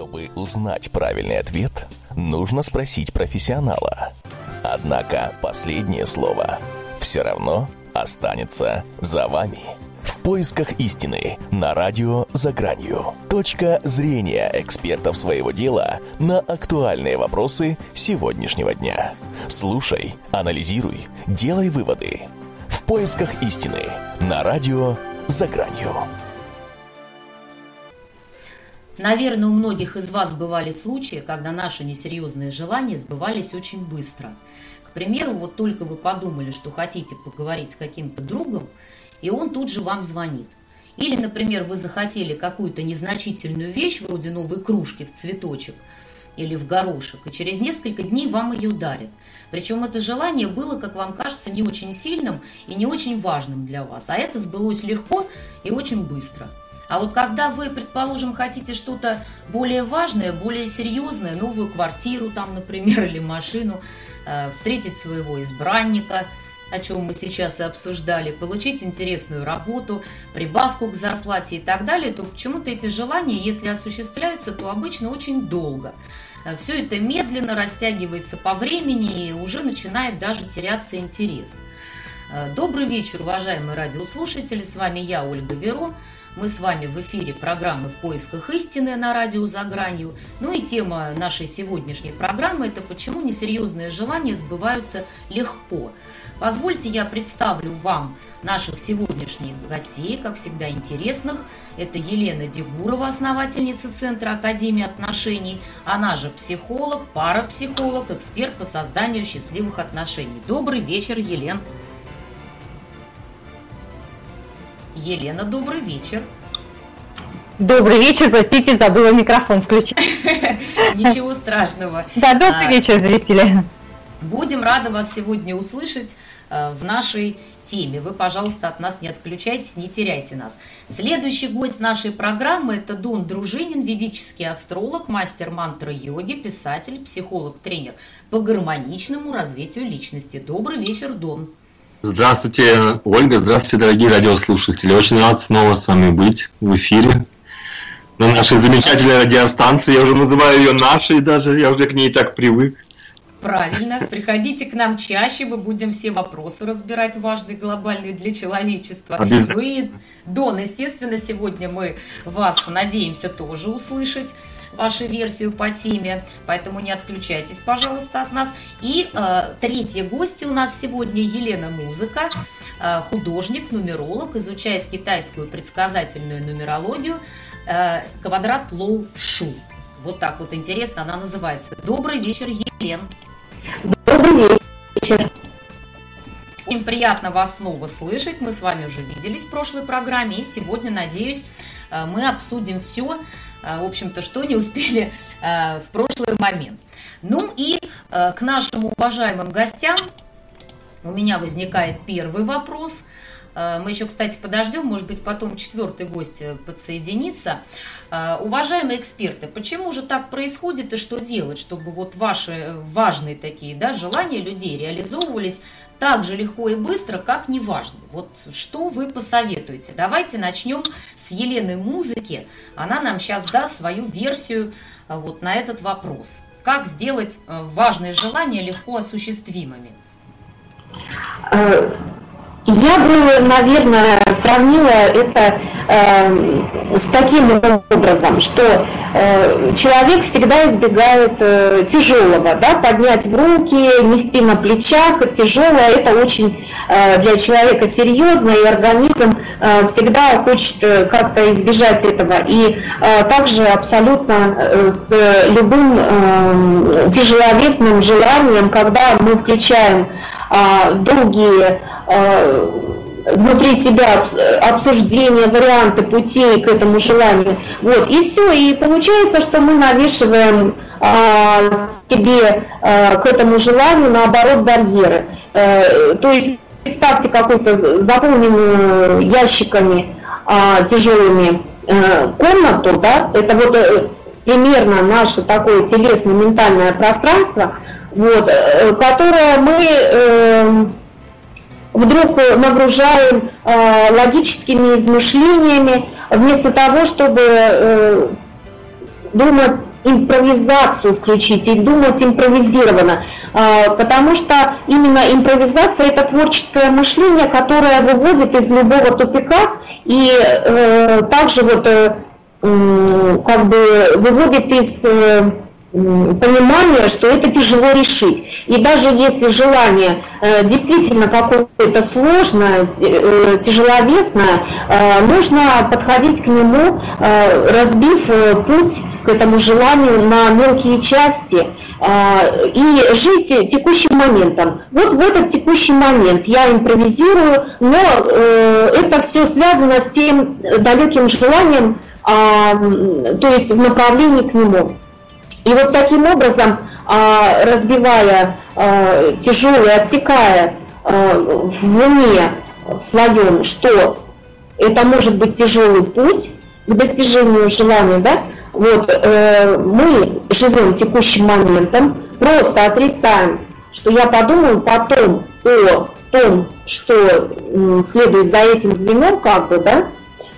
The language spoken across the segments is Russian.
Чтобы узнать правильный ответ, нужно спросить профессионала. Однако последнее слово все равно останется за вами. В поисках истины на радио «За гранью». Точка зрения экспертов своего дела на актуальные вопросы сегодняшнего дня. Слушай, анализируй, делай выводы. В поисках истины на радио «За гранью». Наверное, у многих из вас бывали случаи, когда наши несерьезные желания сбывались очень быстро. К примеру, вот только вы подумали, что хотите поговорить с каким-то другом, и он тут же вам звонит. Или, например, вы захотели какую-то незначительную вещь, вроде новой кружки в цветочек или в горошек, и через несколько дней вам ее дарят. Причем это желание было, как вам кажется, не очень сильным и не очень важным для вас, а это сбылось легко и очень быстро – а вот когда вы, предположим, хотите что-то более важное, более серьезное, новую квартиру там, например, или машину, э, встретить своего избранника, о чем мы сейчас и обсуждали, получить интересную работу, прибавку к зарплате и так далее, то почему-то эти желания, если осуществляются, то обычно очень долго. Э, Все это медленно растягивается по времени и уже начинает даже теряться интерес. Э, добрый вечер, уважаемые радиослушатели, с вами я, Ольга Веро. Мы с вами в эфире программы «В поисках истины» на радио «За гранью». Ну и тема нашей сегодняшней программы – это почему несерьезные желания сбываются легко. Позвольте я представлю вам наших сегодняшних гостей, как всегда интересных. Это Елена Дегурова, основательница Центра Академии отношений. Она же психолог, парапсихолог, эксперт по созданию счастливых отношений. Добрый вечер, Елена. Елена, добрый вечер. Добрый вечер, простите, забыла микрофон включить. Ничего страшного. Да, добрый а, вечер, зрители. Будем рады вас сегодня услышать э, в нашей теме. Вы, пожалуйста, от нас не отключайтесь, не теряйте нас. Следующий гость нашей программы – это Дон Дружинин, ведический астролог, мастер мантры йоги, писатель, психолог, тренер по гармоничному развитию личности. Добрый вечер, Дон. Здравствуйте, Ольга, здравствуйте, дорогие радиослушатели. Очень рад снова с вами быть в эфире на нашей замечательной радиостанции. Я уже называю ее нашей даже, я уже к ней так привык. Правильно. Приходите к нам чаще, мы будем все вопросы разбирать важные, глобальные для человечества. Обяз... Вы, Дон, естественно, сегодня мы вас надеемся тоже услышать вашу версию по теме, поэтому не отключайтесь, пожалуйста, от нас. И э, третья гостья у нас сегодня Елена Музыка, э, художник, нумеролог, изучает китайскую предсказательную нумерологию, э, квадрат Лоу Шу. Вот так вот интересно она называется. Добрый вечер, Елен. Добрый вечер. Очень приятно вас снова слышать. Мы с вами уже виделись в прошлой программе. И сегодня, надеюсь, э, мы обсудим все, в общем-то, что не успели э, в прошлый момент. Ну и к нашим уважаемым гостям у меня возникает первый вопрос – мы еще, кстати, подождем, может быть, потом четвертый гость э, подсоединится. Уважаемые эксперты, почему же так происходит и что делать, чтобы вот ваши важные такие да, желания людей реализовывались так же легко и быстро, как неважно. Вот что вы посоветуете? Давайте начнем с Елены Музыки. Она нам сейчас даст свою версию вот на этот вопрос. Как сделать важные желания легко осуществимыми? Я бы, наверное, сравнила это э, с таким образом, что э, человек всегда избегает э, тяжелого, да, поднять в руки, нести на плечах, тяжелое, это очень э, для человека серьезно, и организм всегда хочет как-то избежать этого. И также абсолютно с любым э, тяжеловесным желанием, когда мы включаем долгие внутри себя обсуждение, варианты путей к этому желанию. Вот, и все, и получается, что мы навешиваем а, себе а, к этому желанию, наоборот, барьеры. А, то есть представьте какую-то заполненную ящиками а, тяжелыми а, комнату, да, это вот примерно наше такое телесно-ментальное пространство, вот, которое мы э, вдруг нагружаем э, логическими измышлениями, вместо того, чтобы э, думать импровизацию включить и думать импровизированно, а, потому что именно импровизация это творческое мышление, которое выводит из любого тупика и э, также вот э, как бы выводит из э, понимание, что это тяжело решить. И даже если желание э, действительно какое-то сложное, э, тяжеловесное, э, нужно подходить к нему, разбив путь к этому желанию на мелкие части и жить текущим моментом. Вот в этот текущий момент я импровизирую, но это все связано с тем далеким желанием, а, то есть в направлении к нему. И вот таким образом, а, разбивая а, тяжелое, отсекая а, в уме своем, что это может быть тяжелый путь к достижению желания, да, вот э, мы живем текущим моментом, просто отрицаем, что я подумаю потом о том, что следует за этим звеном, как бы, да,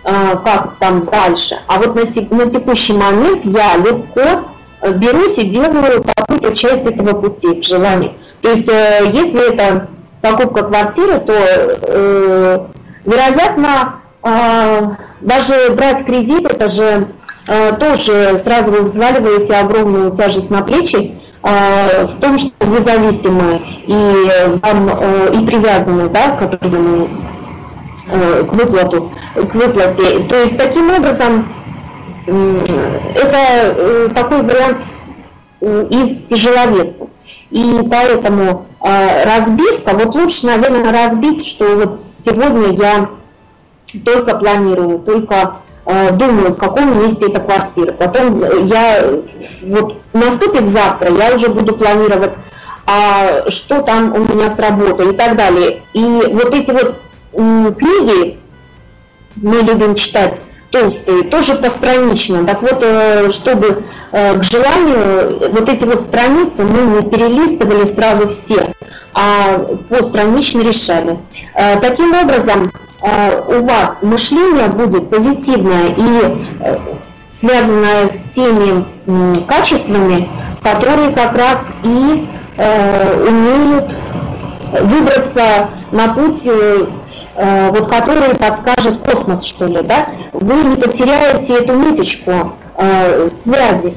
как там дальше. А вот на, на текущий момент я легко берусь и делаю какую-то часть этого пути к желанию. То есть, э, если это покупка квартиры, то, э, вероятно, э, даже брать кредит, это же тоже сразу вы взваливаете огромную тяжесть на плечи, в том, что вы зависимы и, вам, и привязаны да, к определенному к выплату, к выплате. То есть таким образом это э, такой вариант из тяжеловесных. И поэтому э, разбивка, вот лучше, наверное, разбить, что вот сегодня я только планирую, только э, думаю, в каком месте эта квартира. Потом я, вот наступит завтра, я уже буду планировать, а что там у меня с работой и так далее. И вот эти вот книги мы любим читать, толстые, тоже постранично. Так вот, э, чтобы э, к желанию вот эти вот страницы мы не перелистывали сразу все, а постранично решали. Э, таким образом, у вас мышление будет позитивное и связанное с теми качествами, которые как раз и умеют выбраться на путь, вот, который подскажет космос, что ли, да, вы не потеряете эту ниточку э, связи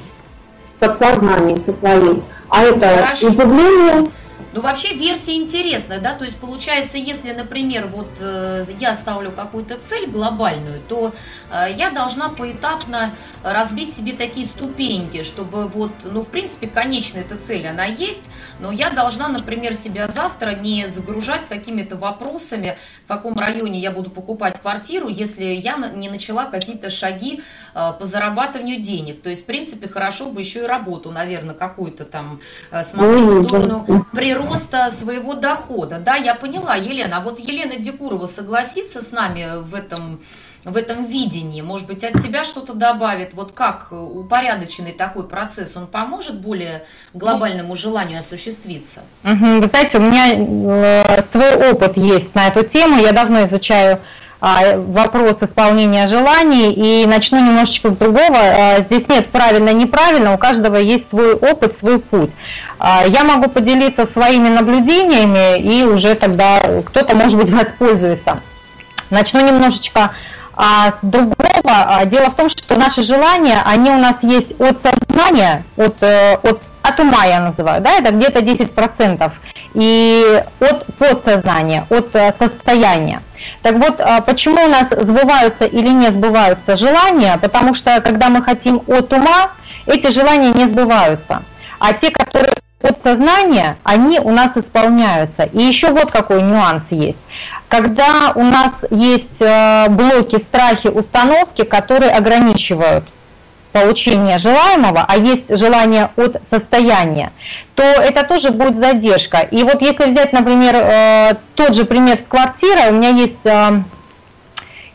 с подсознанием, со своим. А это Хорошо. углубление ну, вообще версия интересная, да, то есть получается, если, например, вот э, я ставлю какую-то цель глобальную, то э, я должна поэтапно разбить себе такие ступеньки, чтобы вот, ну, в принципе, конечная эта цель, она есть, но я должна, например, себя завтра не загружать какими-то вопросами, в каком районе я буду покупать квартиру, если я не начала какие-то шаги э, по зарабатыванию денег. То есть, в принципе, хорошо бы еще и работу, наверное, какую-то там э, смотреть в сторону природы роста своего дохода. Да, я поняла, Елена. А вот Елена Декурова согласится с нами в этом, в этом видении? Может быть, от себя что-то добавит? Вот как упорядоченный такой процесс, он поможет более глобальному желанию осуществиться? Угу, вы знаете, у меня э, свой опыт есть на эту тему. Я давно изучаю вопрос исполнения желаний и начну немножечко с другого. А, здесь нет правильно-неправильно, у каждого есть свой опыт, свой путь. А, я могу поделиться своими наблюдениями и уже тогда кто-то, может быть, воспользуется. Начну немножечко с другого. Дело в том, что наши желания, они у нас есть от сознания, от, э, от, от ума я называю, да, это где-то 10%, и от подсознания, от э, состояния. Так вот, а почему у нас сбываются или не сбываются желания? Потому что, когда мы хотим от ума, эти желания не сбываются. А те, которые от сознания, они у нас исполняются. И еще вот какой нюанс есть. Когда у нас есть э, блоки, страхи, установки, которые ограничивают получения желаемого, а есть желание от состояния, то это тоже будет задержка. И вот если взять, например, э, тот же пример с квартирой, у меня есть э,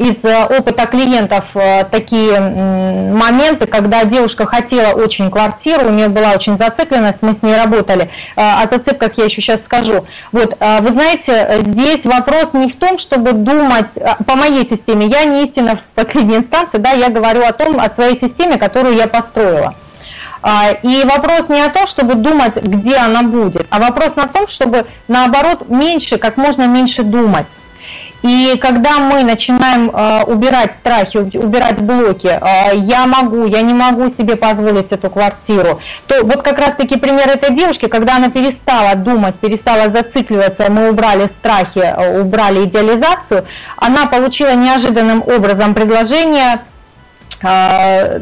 из опыта клиентов такие моменты, когда девушка хотела очень квартиру, у нее была очень зацикленность, мы с ней работали. О зацепках я еще сейчас скажу. Вот, вы знаете, здесь вопрос не в том, чтобы думать, по моей системе, я не истина в последней инстанции, да, я говорю о том, о своей системе, которую я построила. А, и вопрос не о том, чтобы думать, где она будет, а вопрос на том, чтобы наоборот меньше, как можно меньше думать. И когда мы начинаем э, убирать страхи, убирать блоки, э, я могу, я не могу себе позволить эту квартиру, то вот как раз таки пример этой девушки, когда она перестала думать, перестала зацикливаться, мы убрали страхи, убрали идеализацию, она получила неожиданным образом предложение э,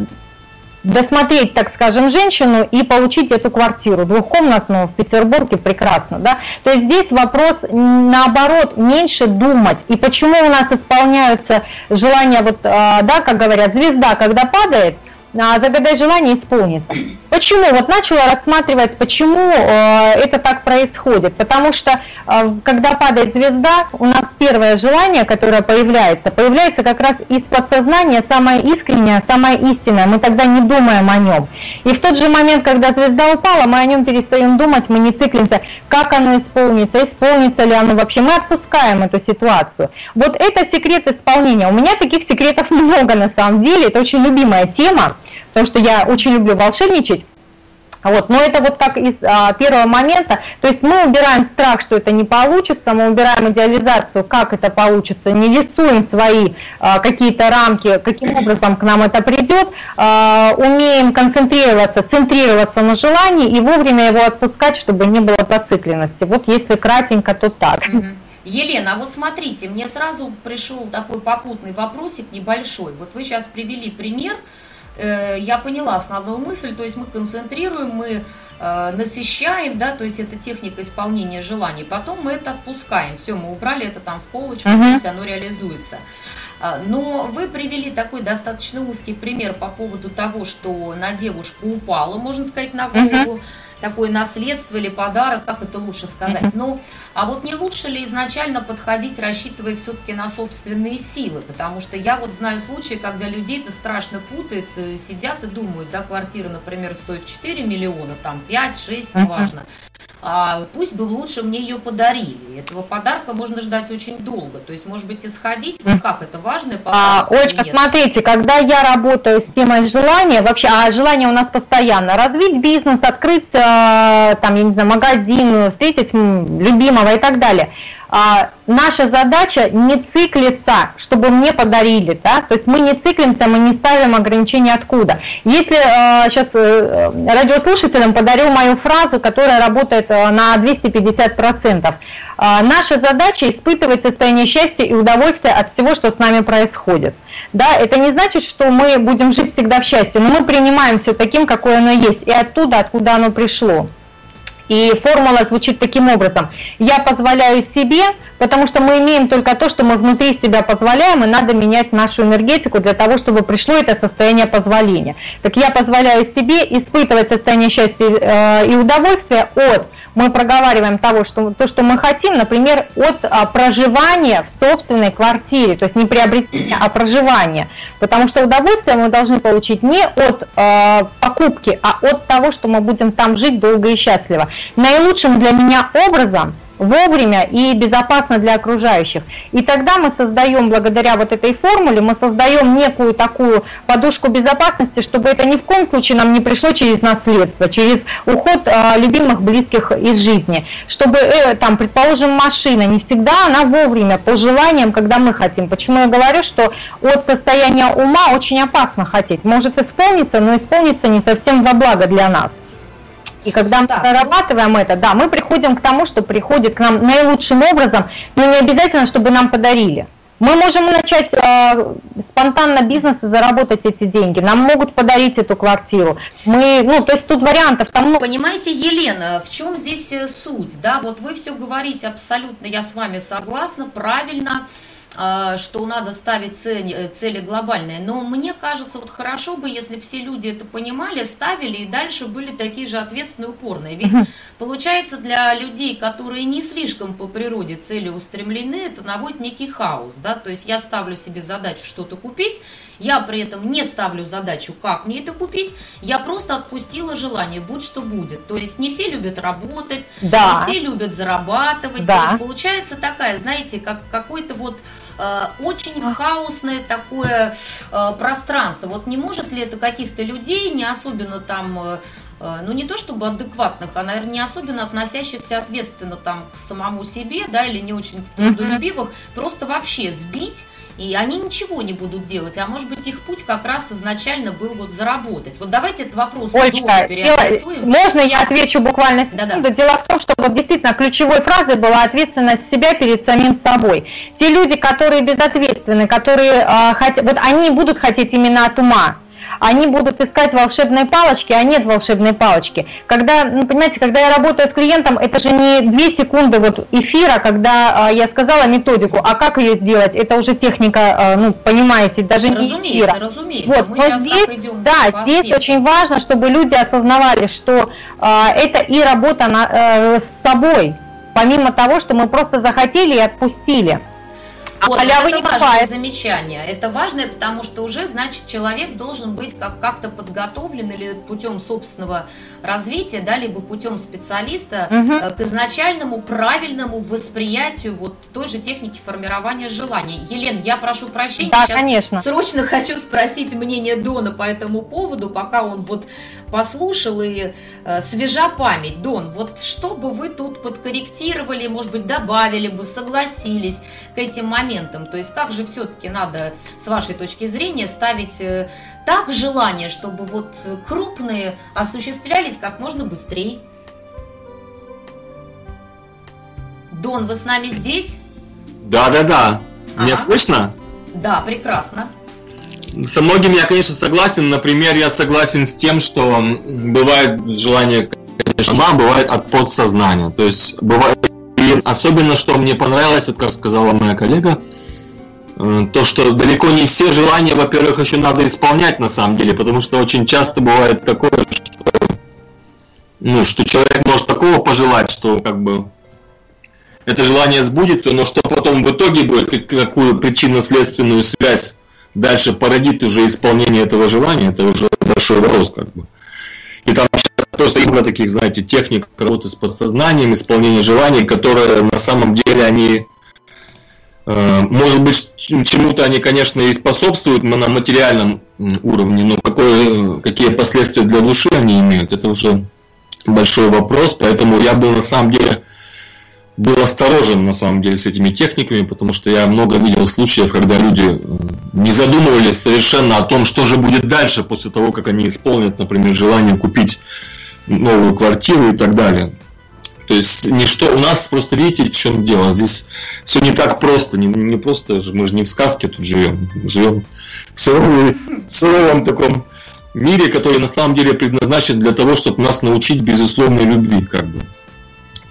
досмотреть, так скажем, женщину и получить эту квартиру двухкомнатную в Петербурге прекрасно, да. То есть здесь вопрос наоборот меньше думать. И почему у нас исполняются желания, вот, а, да, как говорят, звезда, когда падает, а, загадай желание исполнится. Почему? Вот начала рассматривать, почему э, это так происходит. Потому что э, когда падает звезда, у нас первое желание, которое появляется, появляется как раз из подсознания, самое искреннее, самое истинное. Мы тогда не думаем о нем. И в тот же момент, когда звезда упала, мы о нем перестаем думать, мы не циклимся, как оно исполнится, исполнится ли оно вообще. Мы отпускаем эту ситуацию. Вот это секрет исполнения. У меня таких секретов много на самом деле. Это очень любимая тема потому что я очень люблю волшебничать. Вот, но это вот как из а, первого момента, то есть мы убираем страх, что это не получится, мы убираем идеализацию, как это получится, не рисуем свои а, какие-то рамки, каким образом к нам это придет, а, умеем концентрироваться, центрироваться на желании и вовремя его отпускать, чтобы не было зацикленности. Вот если кратенько, то так. Елена, а вот смотрите, мне сразу пришел такой попутный вопросик небольшой. Вот вы сейчас привели пример, я поняла основную мысль, то есть мы концентрируем, мы э, насыщаем, да, то есть это техника исполнения желаний, потом мы это отпускаем, все, мы убрали это там в полочку, uh-huh. то есть оно реализуется. А, но вы привели такой достаточно узкий пример по поводу того, что на девушку упала, можно сказать, на голову. Uh-huh такое наследство или подарок, как это лучше сказать. Ну, а вот не лучше ли изначально подходить, рассчитывая все-таки на собственные силы? Потому что я вот знаю случаи, когда людей это страшно путает, э, сидят и думают, да, квартира, например, стоит 4 миллиона, там 5, 6, неважно. А пусть бы лучше мне ее подарили. Этого подарка можно ждать очень долго. То есть, может быть, исходить, ну как это важно? А, Олечка, смотрите, когда я работаю с темой желания, вообще, а желание у нас постоянно, развить бизнес, открыть, э, там, я не знаю, магазин, встретить любимого и так далее – а, наша задача не циклиться, чтобы мне подарили, да, то есть мы не циклимся, мы не ставим ограничения откуда. Если а, сейчас а, радиослушателям подарю мою фразу, которая работает а, на 250%, а, наша задача испытывать состояние счастья и удовольствия от всего, что с нами происходит. Да, это не значит, что мы будем жить всегда в счастье, но мы принимаем все таким, какое оно есть, и оттуда, откуда оно пришло. И формула звучит таким образом. Я позволяю себе, потому что мы имеем только то, что мы внутри себя позволяем, и надо менять нашу энергетику для того, чтобы пришло это состояние позволения. Так я позволяю себе испытывать состояние счастья э, и удовольствия от мы проговариваем того, что, то, что мы хотим, например, от а, проживания в собственной квартире, то есть не приобретения, а проживания. Потому что удовольствие мы должны получить не от а, покупки, а от того, что мы будем там жить долго и счастливо. Наилучшим для меня образом – вовремя и безопасно для окружающих. И тогда мы создаем, благодаря вот этой формуле, мы создаем некую такую подушку безопасности, чтобы это ни в коем случае нам не пришло через наследство, через уход э, любимых близких из жизни. Чтобы, э, там, предположим, машина, не всегда она вовремя, по желаниям, когда мы хотим. Почему я говорю, что от состояния ума очень опасно хотеть. Может исполниться, но исполнится не совсем во благо для нас. И когда мы так. прорабатываем это, да, мы приходим к тому, что приходит к нам наилучшим образом, но не обязательно, чтобы нам подарили. Мы можем начать э, спонтанно бизнес и заработать эти деньги. Нам могут подарить эту квартиру. Мы, ну, то есть тут вариантов там много. Понимаете, Елена, в чем здесь э, суть? Да, вот вы все говорите абсолютно, я с вами согласна, правильно. Что надо ставить цели, цели глобальные. Но мне кажется, вот хорошо бы, если все люди это понимали, ставили и дальше были такие же ответственные, упорные. Ведь получается для людей, которые не слишком по природе цели устремлены, это наводит некий хаос. Да? То есть я ставлю себе задачу что-то купить, я при этом не ставлю задачу, как мне это купить, я просто отпустила желание, будь что будет. То есть не все любят работать, да. не все любят зарабатывать. Да. То есть получается такая, знаете, как какой-то вот э, очень хаосное такое э, пространство. Вот не может ли это каких-то людей, не особенно там э, Э, ну не то чтобы адекватных, а, наверное, не особенно относящихся ответственно там к самому себе, да, или не очень трудолюбивых, mm-hmm. просто вообще сбить, и они ничего не будут делать, а может быть их путь как раз изначально был вот заработать. Вот давайте этот вопрос Олечка, переадресуем. можно я отвечу буквально секунду? Да-да. Дело в том, что вот действительно ключевой фразой была ответственность себя перед самим собой. Те люди, которые безответственны, которые э, хотят, вот они будут хотеть именно от ума, они будут искать волшебные палочки, а нет волшебной палочки. Когда, ну, понимаете, когда я работаю с клиентом, это же не 2 секунды вот эфира, когда а, я сказала методику, а как ее сделать, это уже техника, а, ну, понимаете, даже разумеется, не эфира. Разумеется, вот, мы здесь, идем да, здесь очень важно, чтобы люди осознавали, что а, это и работа на, а, с собой, помимо того, что мы просто захотели и отпустили. А вот, халявы это не важное бывает. замечание. Это важное, потому что уже, значит, человек должен быть как- как-то подготовлен или путем собственного развития, да, либо путем специалиста угу. к изначальному правильному восприятию вот той же техники формирования желаний. Елен, я прошу прощения, да, сейчас конечно. срочно хочу спросить мнение Дона по этому поводу, пока он вот послушал и э, свежа память. Дон, вот что бы вы тут подкорректировали, может быть, добавили бы, согласились к этим моментам? То есть как же все-таки надо, с вашей точки зрения, ставить э, так желание, чтобы вот крупные осуществлялись как можно быстрее? Дон, вы с нами здесь? Да, да, да. Меня ага. слышно? Да, прекрасно. Со многими я, конечно, согласен. Например, я согласен с тем, что бывает желание, конечно, ума, бывает от подсознания. То есть бывает особенно, что мне понравилось, вот как сказала моя коллега, э, то, что далеко не все желания, во-первых, еще надо исполнять на самом деле, потому что очень часто бывает такое, что, ну, что человек может такого пожелать, что как бы это желание сбудется, но что потом в итоге будет, какую причинно-следственную связь дальше породит уже исполнение этого желания, это уже большой вопрос как бы. И там просто много таких, знаете, техник работы с подсознанием, исполнения желаний, которые на самом деле они э, может быть, чему-то они, конечно, и способствуют на материальном уровне, но какое, какие последствия для души они имеют, это уже большой вопрос, поэтому я бы на самом деле был осторожен на самом деле с этими техниками, потому что я много видел случаев, когда люди э, не задумывались совершенно о том, что же будет дальше после того, как они исполнят, например, желание купить новую квартиру и так далее. То есть ничто у нас просто видите, в чем дело. Здесь все не так просто, не, не просто, мы же не в сказке тут живем, живем в суровом, в суровом таком мире, который на самом деле предназначен для того, чтобы нас научить безусловной любви, как бы.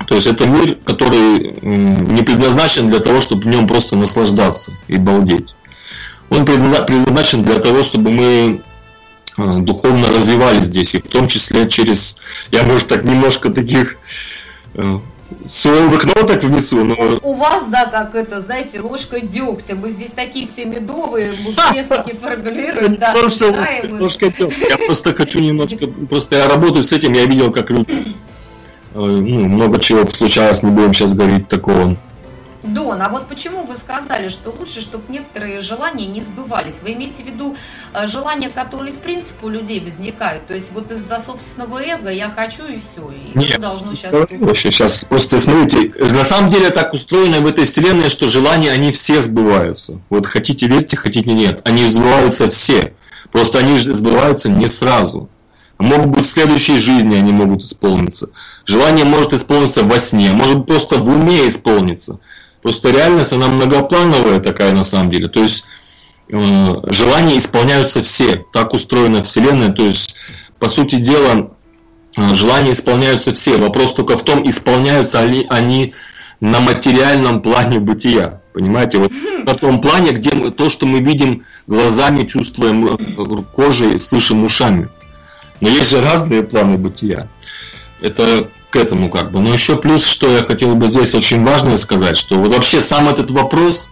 То есть это мир, который не предназначен для того, чтобы в нем просто наслаждаться и балдеть. Он предназначен для того, чтобы мы духовно развивались здесь, и в том числе через, я может так немножко таких э, суровых ноток внесу, но... У вас, да, как это, знаете, ложка дегтя. Мы здесь такие все медовые, мы техники формулируем, да, Ложка дегтя. Я просто хочу немножко, просто я работаю с этим, я видел, как люди ну, много чего случалось, не будем сейчас говорить такого. Дон, а вот почему вы сказали, что лучше, чтобы некоторые желания не сбывались? Вы имеете в виду э, желания, которые из принципа у людей возникают? То есть вот из-за собственного эго я хочу и все, и Нет, должно сейчас... Сейчас просто смотрите, на самом деле так устроено в этой вселенной, что желания, они все сбываются. Вот хотите верьте, хотите нет. Они сбываются все. Просто они сбываются не сразу. Могут быть в следующей жизни они могут исполниться. Желание может исполниться во сне, может просто в уме исполниться. Просто реальность, она многоплановая такая на самом деле. То есть э, желания исполняются все. Так устроена Вселенная. То есть, по сути дела, э, желания исполняются все. Вопрос только в том, исполняются ли они на материальном плане бытия. Понимаете, вот на том плане, где мы, то, что мы видим глазами, чувствуем э, кожей, слышим ушами. Но есть же разные планы бытия. Это к этому как бы. Но еще плюс, что я хотел бы здесь очень важно сказать, что вот вообще сам этот вопрос,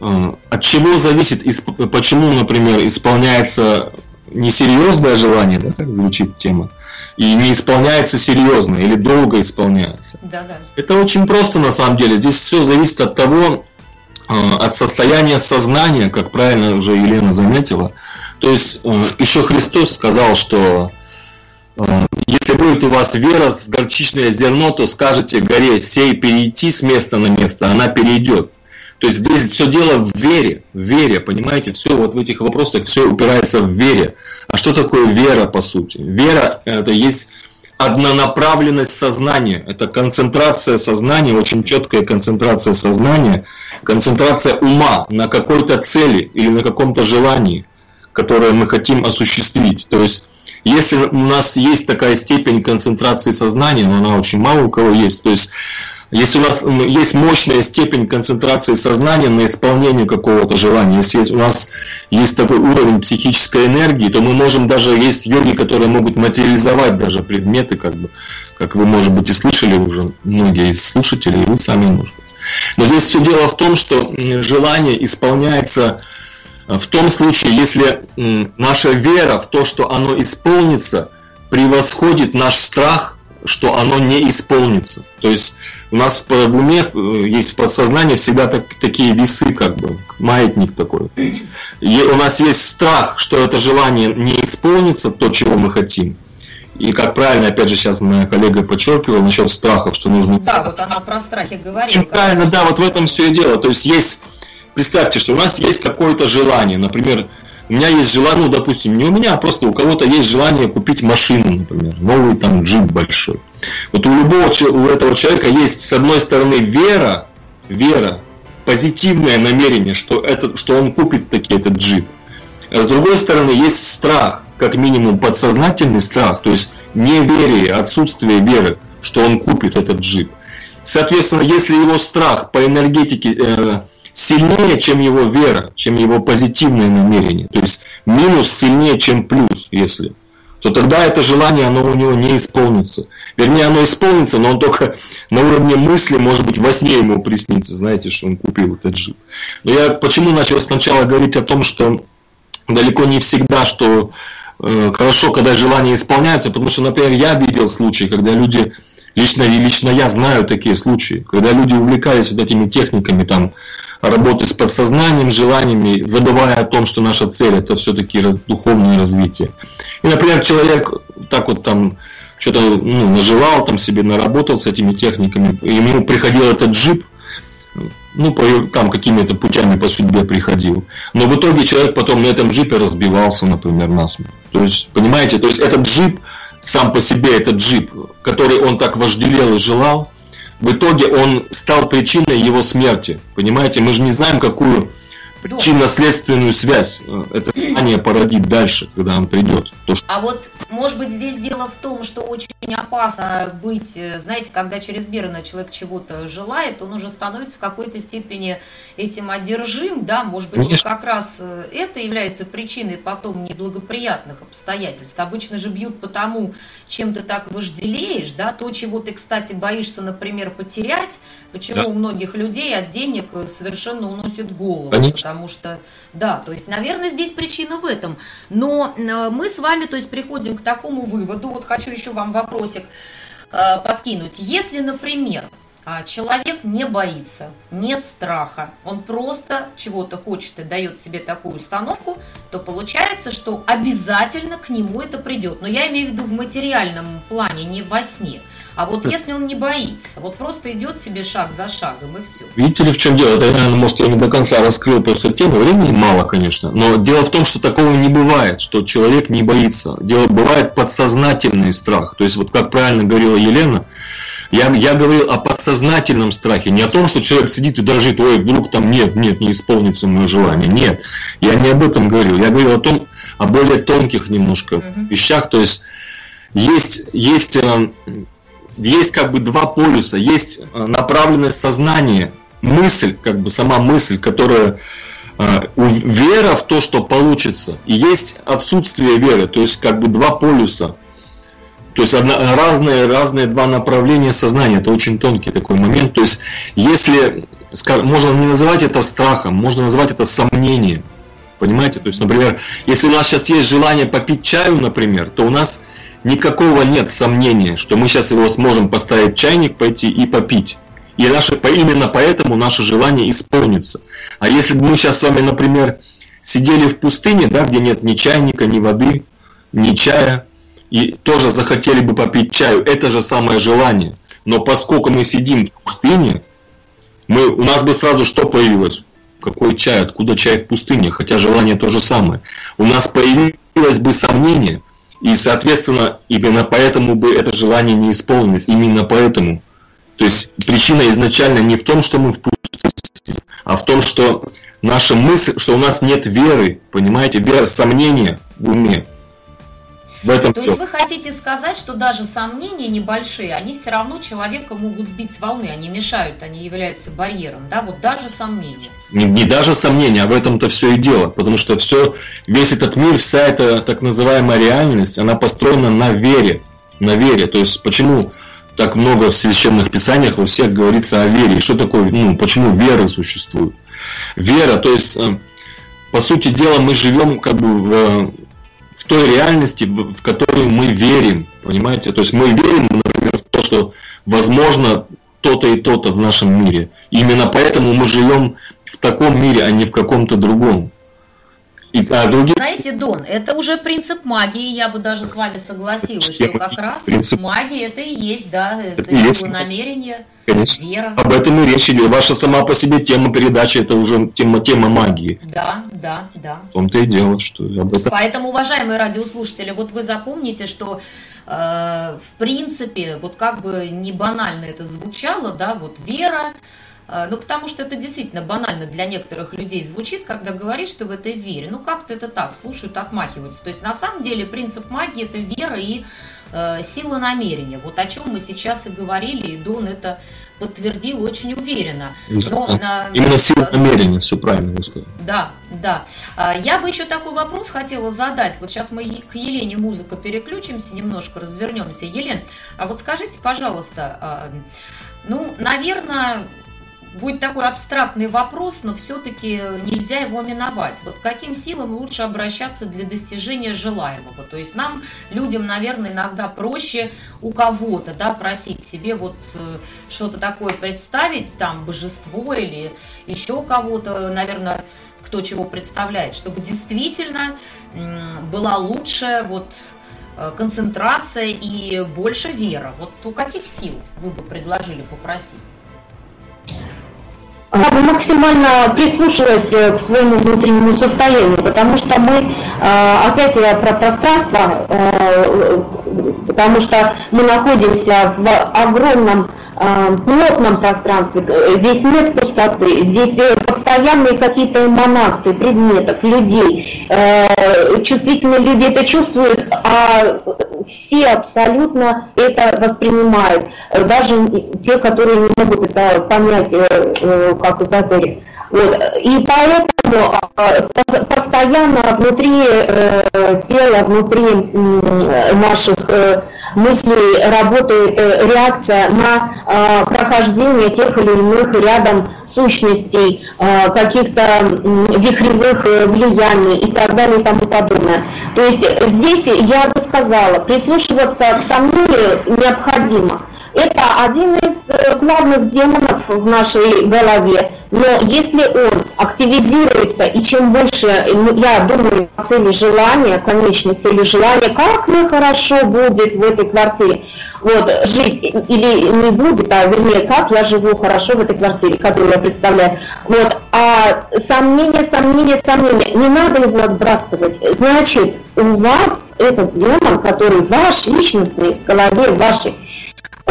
э, от чего зависит, почему, например, исполняется несерьезное желание, да, как звучит тема, и не исполняется серьезно или долго исполняется. Да, да. Это очень просто на самом деле. Здесь все зависит от того, э, от состояния сознания, как правильно уже Елена заметила. То есть э, еще Христос сказал, что если будет у вас вера с горчичное зерно, то скажете горе сей перейти с места на место, она перейдет. То есть здесь все дело в вере, в вере, понимаете, все вот в этих вопросах все упирается в вере. А что такое вера по сути? Вера это есть однонаправленность сознания, это концентрация сознания, очень четкая концентрация сознания, концентрация ума на какой-то цели или на каком-то желании, которое мы хотим осуществить. То есть если у нас есть такая степень концентрации сознания, но она очень мало у кого есть, то есть если у нас есть мощная степень концентрации сознания на исполнение какого-то желания, если у нас есть такой уровень психической энергии, то мы можем даже, есть йоги, которые могут материализовать даже предметы, как бы, как вы, может быть, и слышали уже многие из слушателей, и вы сами, может. Но здесь все дело в том, что желание исполняется в том случае, если наша вера в то, что оно исполнится, превосходит наш страх, что оно не исполнится. То есть у нас в уме э, есть в подсознании всегда так, такие весы, как бы, маятник такой. И у нас есть страх, что это желание не исполнится, то, чего мы хотим. И как правильно, опять же, сейчас моя коллега подчеркивала насчет страхов, что нужно... Да, вот она про страхи говорила. Правильно, да, вот в этом все и дело. То есть есть, представьте, что у нас есть какое-то желание, например, у меня есть желание, ну, допустим, не у меня, а просто у кого-то есть желание купить машину, например, новый там джип большой. Вот у любого у этого человека есть, с одной стороны, вера, вера, позитивное намерение, что, это, что он купит таки этот джип. А с другой стороны, есть страх, как минимум подсознательный страх, то есть неверие, отсутствие веры, что он купит этот джип. Соответственно, если его страх по энергетике э, сильнее, чем его вера, чем его позитивное намерение. То есть минус сильнее, чем плюс, если то тогда это желание, оно у него не исполнится. Вернее, оно исполнится, но он только на уровне мысли, может быть, во сне ему приснится, знаете, что он купил этот джип. Но я почему начал сначала говорить о том, что далеко не всегда, что э, хорошо, когда желания исполняются, потому что, например, я видел случаи, когда люди, лично, лично я знаю такие случаи, когда люди увлекались вот этими техниками, там, работы с подсознанием, желаниями, забывая о том, что наша цель это все-таки духовное развитие. И, например, человек так вот там что-то ну, наживал там себе, наработал с этими техниками, и ему приходил этот джип, ну, по, там какими-то путями по судьбе приходил. Но в итоге человек потом на этом джипе разбивался, например, насмерть. То есть, понимаете, то есть этот джип, сам по себе этот джип, который он так вожделел и желал, в итоге он стал причиной его смерти. Понимаете, мы же не знаем, какую причинно-следственную связь э, это знание породит дальше, когда он придет. То, что... А вот, может быть, здесь дело в том, что очень опасно быть, э, знаете, когда чрезмерно человек чего-то желает, он уже становится в какой-то степени этим одержим, да, может быть, вот как раз э, это является причиной потом неблагоприятных обстоятельств. Обычно же бьют по тому, чем ты так вожделеешь, да, то, чего ты, кстати, боишься, например, потерять, почему да. у многих людей от денег совершенно уносит голову. Конечно потому что, да, то есть, наверное, здесь причина в этом. Но э, мы с вами, то есть, приходим к такому выводу, вот хочу еще вам вопросик э, подкинуть. Если, например, а, человек не боится, нет страха, он просто чего-то хочет и дает себе такую установку, то получается, что обязательно к нему это придет. Но я имею в виду в материальном плане, не во сне. А вот если он не боится, вот просто идет себе шаг за шагом и все. Видите ли, в чем дело? Это, наверное, может, я не до конца раскрыл просто тему, времени мало, конечно. Но дело в том, что такого не бывает, что человек не боится. Дело бывает подсознательный страх. То есть, вот как правильно говорила Елена, я, я говорил о подсознательном страхе, не о том, что человек сидит и дрожит, ой, вдруг там нет, нет, не исполнится мое желание. Нет, я не об этом говорил. Я говорил о том, о более тонких немножко uh-huh. вещах. То есть есть, есть, э, есть как бы два полюса. Есть э, направленное сознание мысль, как бы сама мысль, которая э, вера в то, что получится, и есть отсутствие веры, то есть как бы два полюса. То есть одна, разные, разные два направления сознания. Это очень тонкий такой момент. То есть если, скажем, можно не называть это страхом, можно назвать это сомнением. Понимаете? То есть, например, если у нас сейчас есть желание попить чаю, например, то у нас никакого нет сомнения, что мы сейчас его сможем поставить чайник, пойти и попить. И наше, именно поэтому наше желание исполнится. А если бы мы сейчас с вами, например, сидели в пустыне, да, где нет ни чайника, ни воды, ни чая, и тоже захотели бы попить чаю, это же самое желание. Но поскольку мы сидим в пустыне, мы, у нас бы сразу что появилось? Какой чай? Откуда чай в пустыне? Хотя желание то же самое. У нас появилось бы сомнение, и, соответственно, именно поэтому бы это желание не исполнилось. Именно поэтому. То есть причина изначально не в том, что мы в пустыне, а в том, что наша мысль, что у нас нет веры, понимаете, вера, сомнения в уме. В этом То есть вы хотите сказать, что даже сомнения небольшие, они все равно человека могут сбить с волны, они мешают, они являются барьером, да, вот даже сомнения. Не, не даже сомнения, а в этом-то все и дело, потому что все, весь этот мир, вся эта так называемая реальность, она построена на вере, на вере. То есть почему так много в священных писаниях у всех говорится о вере, и что такое, ну, почему вера существует? Вера, то есть, э, по сути дела, мы живем как бы в той реальности, в которую мы верим, понимаете? То есть мы верим, например, в то, что возможно то-то и то-то в нашем мире. Именно поэтому мы живем в таком мире, а не в каком-то другом. И, а другие... Знаете, Дон, это уже принцип магии, я бы даже с вами согласилась, что как раз принцип... магия это и есть, да, это, это есть намерение, Конечно. вера. Об этом и речь идет. Ваша сама по себе тема передачи это уже тема, тема магии. Да, да, да. В том-то и дело, что об этом. Поэтому, уважаемые радиослушатели, вот вы запомните, что э, в принципе, вот как бы не банально это звучало, да, вот вера, ну, потому что это действительно банально для некоторых людей звучит, когда говоришь, что в этой вере. Ну, как-то это так, слушают, отмахиваются. То есть, на самом деле, принцип магии – это вера и э, сила намерения. Вот о чем мы сейчас и говорили, и Дон это подтвердил очень уверенно. Но, на... Именно сила намерения, все правильно вы сказали. Да, да. А, я бы еще такой вопрос хотела задать. Вот сейчас мы к Елене музыка переключимся, немножко развернемся. Елен, а вот скажите, пожалуйста, а, ну, наверное, будет такой абстрактный вопрос, но все-таки нельзя его миновать. Вот каким силам лучше обращаться для достижения желаемого? То есть нам, людям, наверное, иногда проще у кого-то да, просить себе вот э, что-то такое представить, там, божество или еще кого-то, наверное, кто чего представляет, чтобы действительно была лучше вот э, концентрация и больше вера. Вот у каких сил вы бы предложили попросить? Я бы максимально прислушалась э, к своему внутреннему состоянию, потому что мы, э, опять я про пространство, э, потому что мы находимся в огромном плотном пространстве, здесь нет пустоты, здесь постоянные какие-то эманации предметов, людей, чувствительные люди это чувствуют, а все абсолютно это воспринимают, даже те, которые не могут это понять, как эзотерик. Вот. И поэтому а, постоянно внутри э, тела, внутри наших э, мыслей работает э, реакция на а, прохождение тех или иных рядом сущностей, а, каких-то вихревых влияний и так далее и тому подобное. То есть здесь я бы сказала, прислушиваться к сомнению необходимо. Это один из э, главных демонов в нашей голове. Но если он активизируется, и чем больше, ну, я думаю, цели желания, конечной цели желания, как мне хорошо будет в этой квартире, вот, жить, или не будет, а вернее, как я живу хорошо в этой квартире, которую я представляю. Вот, а сомнения, сомнения, сомнения, не надо его отбрасывать. Значит, у вас этот демон, который ваш, личностный, в голове вашей,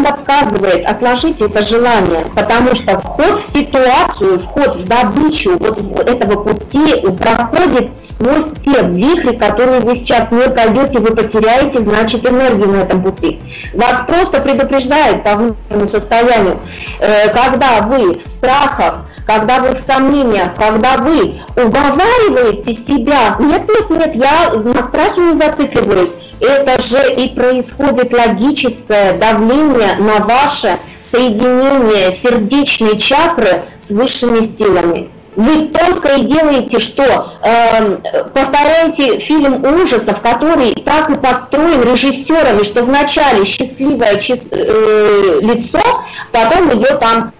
подсказывает, отложите это желание, потому что вход в ситуацию, вход в добычу вот этого пути проходит сквозь те вихри, которые вы сейчас не пройдете, вы потеряете, значит, энергию на этом пути. Вас просто предупреждают по внутреннему состоянию, э, когда вы в страхах, когда вы в сомнениях, когда вы уговариваете себя, нет, нет, нет, я на страхе не зацикливаюсь, это же и происходит логическое давление на ваше соединение сердечной чакры с высшими силами. Вы только и делаете, что э, повторяете фильм ужасов, который так и построен режиссерами, что вначале счастливое чис, э, лицо, потом ее там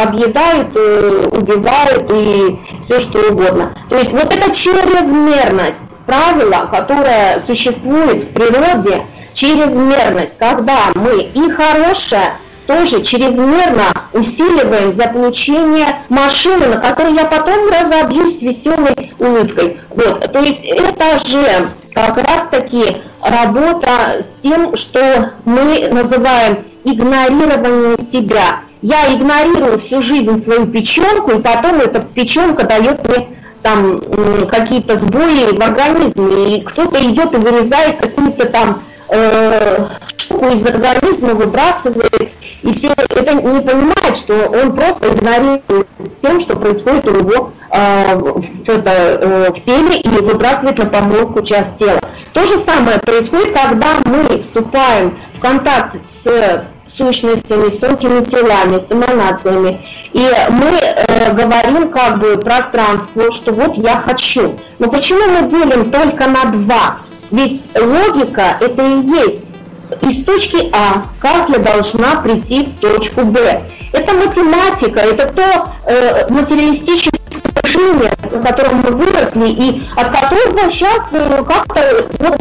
объедают, э, убивают и все что угодно. То есть вот эта чрезмерность правило, которое существует в природе, чрезмерность, когда мы и хорошее тоже чрезмерно усиливаем для получения машины, на которой я потом разобьюсь веселой улыбкой. Вот, то есть это же как раз таки работа с тем, что мы называем игнорирование себя. Я игнорирую всю жизнь свою печенку, и потом эта печенка дает мне там какие-то сбои в организме, и кто-то идет и вырезает какую-то там э, штуку из организма, выбрасывает, и все это не понимает, что он просто игнорирует тем, что происходит у него э, в, это, э, в теле и выбрасывает на помойку часть тела. То же самое происходит, когда мы вступаем в контакт с сущностями, с тонкими телами, с эманациями. И мы э, говорим как бы пространству, что вот я хочу. Но почему мы делим только на два? Ведь логика это и есть из точки А, как я должна прийти в точку Б. Это математика, это то э, материалистическое мышление, в котором мы выросли и от которого сейчас э, как-то вот,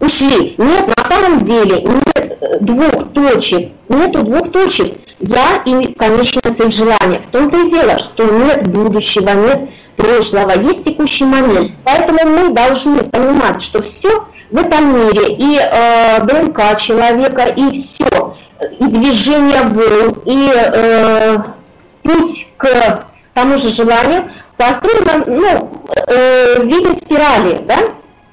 ушли. Нет, на самом деле нет э, двух точек, нету двух точек. Я и конечная цель желания. В том-то и дело, что нет будущего, нет прошлого, есть текущий момент. Поэтому мы должны понимать, что все в этом мире, и э, ДНК человека, и все, и движение волн, и э, путь к тому же желанию построено ну, э, в виде спирали, да?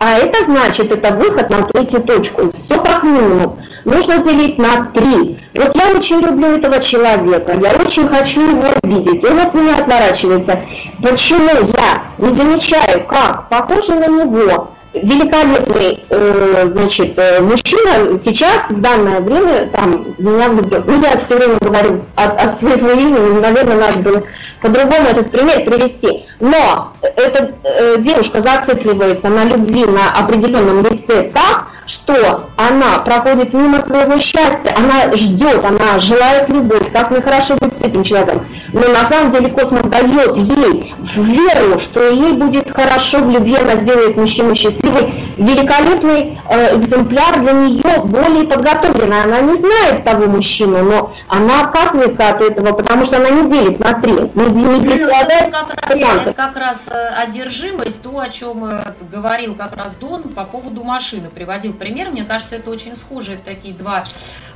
А это значит, это выход на третью точку. Все как минимум. Нужно делить на три. Вот я очень люблю этого человека, я очень хочу его видеть. И вот меня отворачивается. Почему я не замечаю, как похоже на него великолепный, э, значит, э, мужчина сейчас в данное время там меня влюблен. Ну, я все время говорю от, от своего имени, наверное, надо было по-другому этот пример привести. Но эта э, девушка зацикливается на любви на определенном лице так, что она проходит мимо своего счастья, она ждет, она желает любовь, как мне хорошо быть с этим человеком. Но на самом деле космос дает ей веру, что ей будет хорошо в любви, она сделает мужчину счастливой. Великолепный э, экземпляр для нее более подготовленный. Она не знает того мужчину, но она отказывается от этого, потому что она не делит на три, не, не ну, предполагает это как раз, это как раз э, одержимость, то, о чем э, говорил как раз Дон по поводу машины, приводил пример. Мне кажется, это очень схожие такие два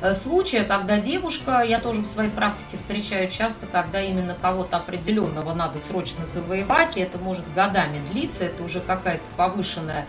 э, случая, когда девушка, я тоже в своей практике встречаю часто, когда именно кого-то определенного надо срочно завоевать, и это может годами длиться, это уже какая-то повышенная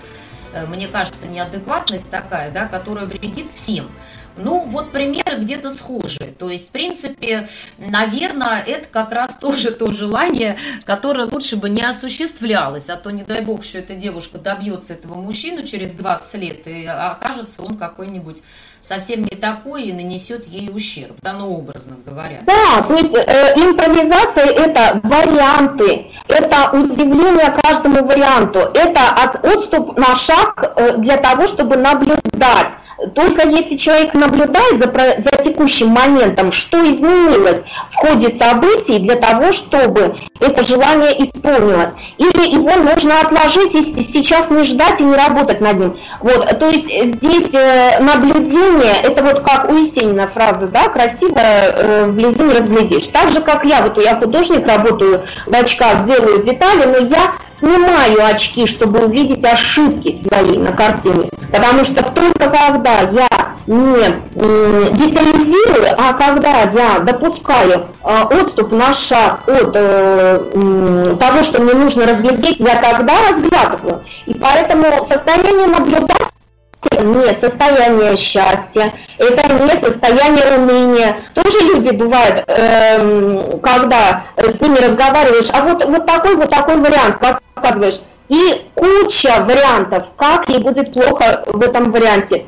мне кажется, неадекватность такая, да, которая вредит всем. Ну, вот примеры где-то схожие. То есть, в принципе, наверное, это как раз тоже то желание, которое лучше бы не осуществлялось. А то, не дай бог, что эта девушка добьется этого мужчину через 20 лет, и окажется он какой-нибудь совсем не такой и нанесет ей ущерб, да, ну, образно говоря. Да, то есть э, импровизация – это варианты, это удивление каждому варианту, это от, отступ на шаг э, для того, чтобы наблюдать. Только если человек наблюдает за, за текущим моментом, что изменилось в ходе событий для того, чтобы это желание исполнилось. Или его нужно отложить и сейчас не ждать и не работать над ним. Вот, то есть здесь э, наблюдение, это вот как у Есенина фраза, да, красиво э, вблизи не разглядишь. Так же, как я, вот я художник, работаю в очках, делаю детали, но я снимаю очки, чтобы увидеть ошибки свои на картине. Потому что только когда я не детализирую, а когда я допускаю э, отступ на шаг от э, того, что мне нужно разглядеть, я тогда разглядываю. И поэтому состояние наблюдателя не состояние счастья, это не состояние уныния. Тоже люди бывают, эм, когда с ними разговариваешь, а вот, вот такой вот такой вариант, подсказываешь, и куча вариантов, как ей будет плохо в этом варианте.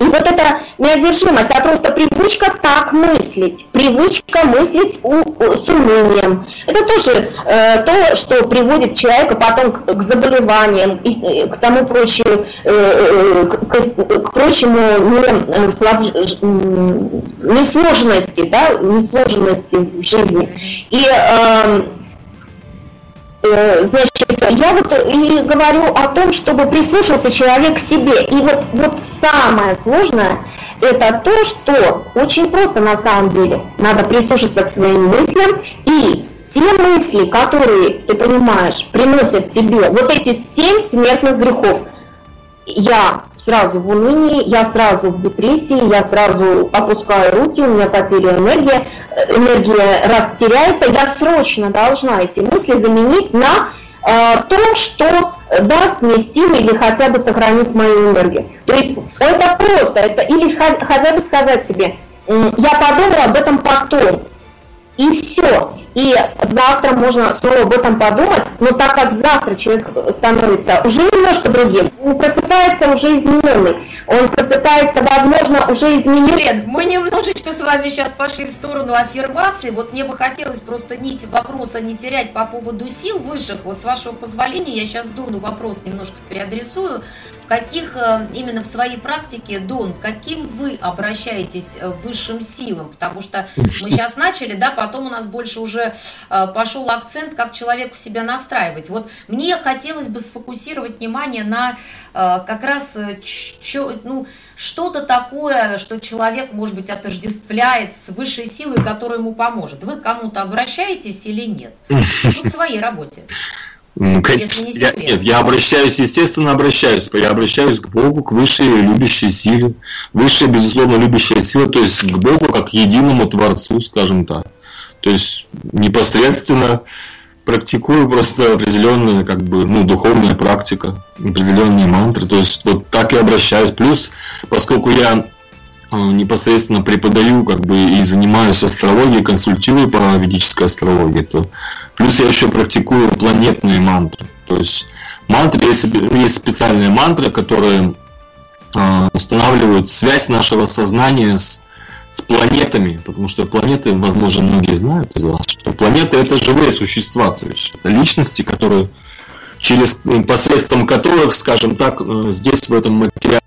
И вот эта неодержимость, а просто привычка так мыслить, привычка мыслить у, с унынием. Это тоже э, то, что приводит человека потом к, к заболеваниям и к тому прочему, э, э к, к, к прочему не, э, слав, несложности, да, несложности в жизни. И Э, значит, я вот и говорю о том, чтобы прислушался человек к себе. И вот, вот самое сложное, это то, что очень просто на самом деле. Надо прислушаться к своим мыслям и те мысли, которые, ты понимаешь, приносят тебе вот эти семь смертных грехов – я сразу в унынии, я сразу в депрессии, я сразу опускаю руки, у меня потеря энергии, энергия растеряется, я срочно должна эти мысли заменить на э, то, что даст мне силы или хотя бы сохранит мою энергию. То есть это просто, это или хотя бы сказать себе, я подумаю об этом потом, и все. И завтра можно снова об этом подумать, но так как завтра человек становится уже немножко другим, он просыпается уже измененный, он просыпается, возможно, уже измененный. Лен, мы немножечко с вами сейчас пошли в сторону аффирмации, вот мне бы хотелось просто нить вопроса не терять по поводу сил высших, вот с вашего позволения я сейчас Дону вопрос немножко переадресую, в каких э, именно в своей практике, Дон, каким вы обращаетесь э, высшим силам, потому что мы сейчас начали, да, потом у нас больше уже Э, пошел акцент, как человеку себя настраивать. Вот мне хотелось бы сфокусировать внимание на э, как раз э, ну, что-то такое, что человек, может быть, отождествляет с высшей силой, которая ему поможет. Вы кому-то обращаетесь или нет? Ну, в своей работе. Конечно, не я, нет, я обращаюсь, естественно, обращаюсь. Я обращаюсь к Богу, к высшей любящей силе. Высшая, безусловно, любящая сила, то есть к Богу как единому Творцу, скажем так. То есть непосредственно практикую просто определенная как бы ну духовная практика, определенные мантры. То есть вот так и обращаюсь. Плюс, поскольку я э, непосредственно преподаю как бы и занимаюсь астрологией, консультирую по ведической астрологии, то плюс я еще практикую планетные мантры. То есть мантры, есть, есть специальные мантры, которые э, устанавливают связь нашего сознания с с планетами, потому что планеты, возможно, многие знают из вас, что планеты это живые существа, то есть это личности, которые через э, посредством которых, скажем так, э, здесь в этом материале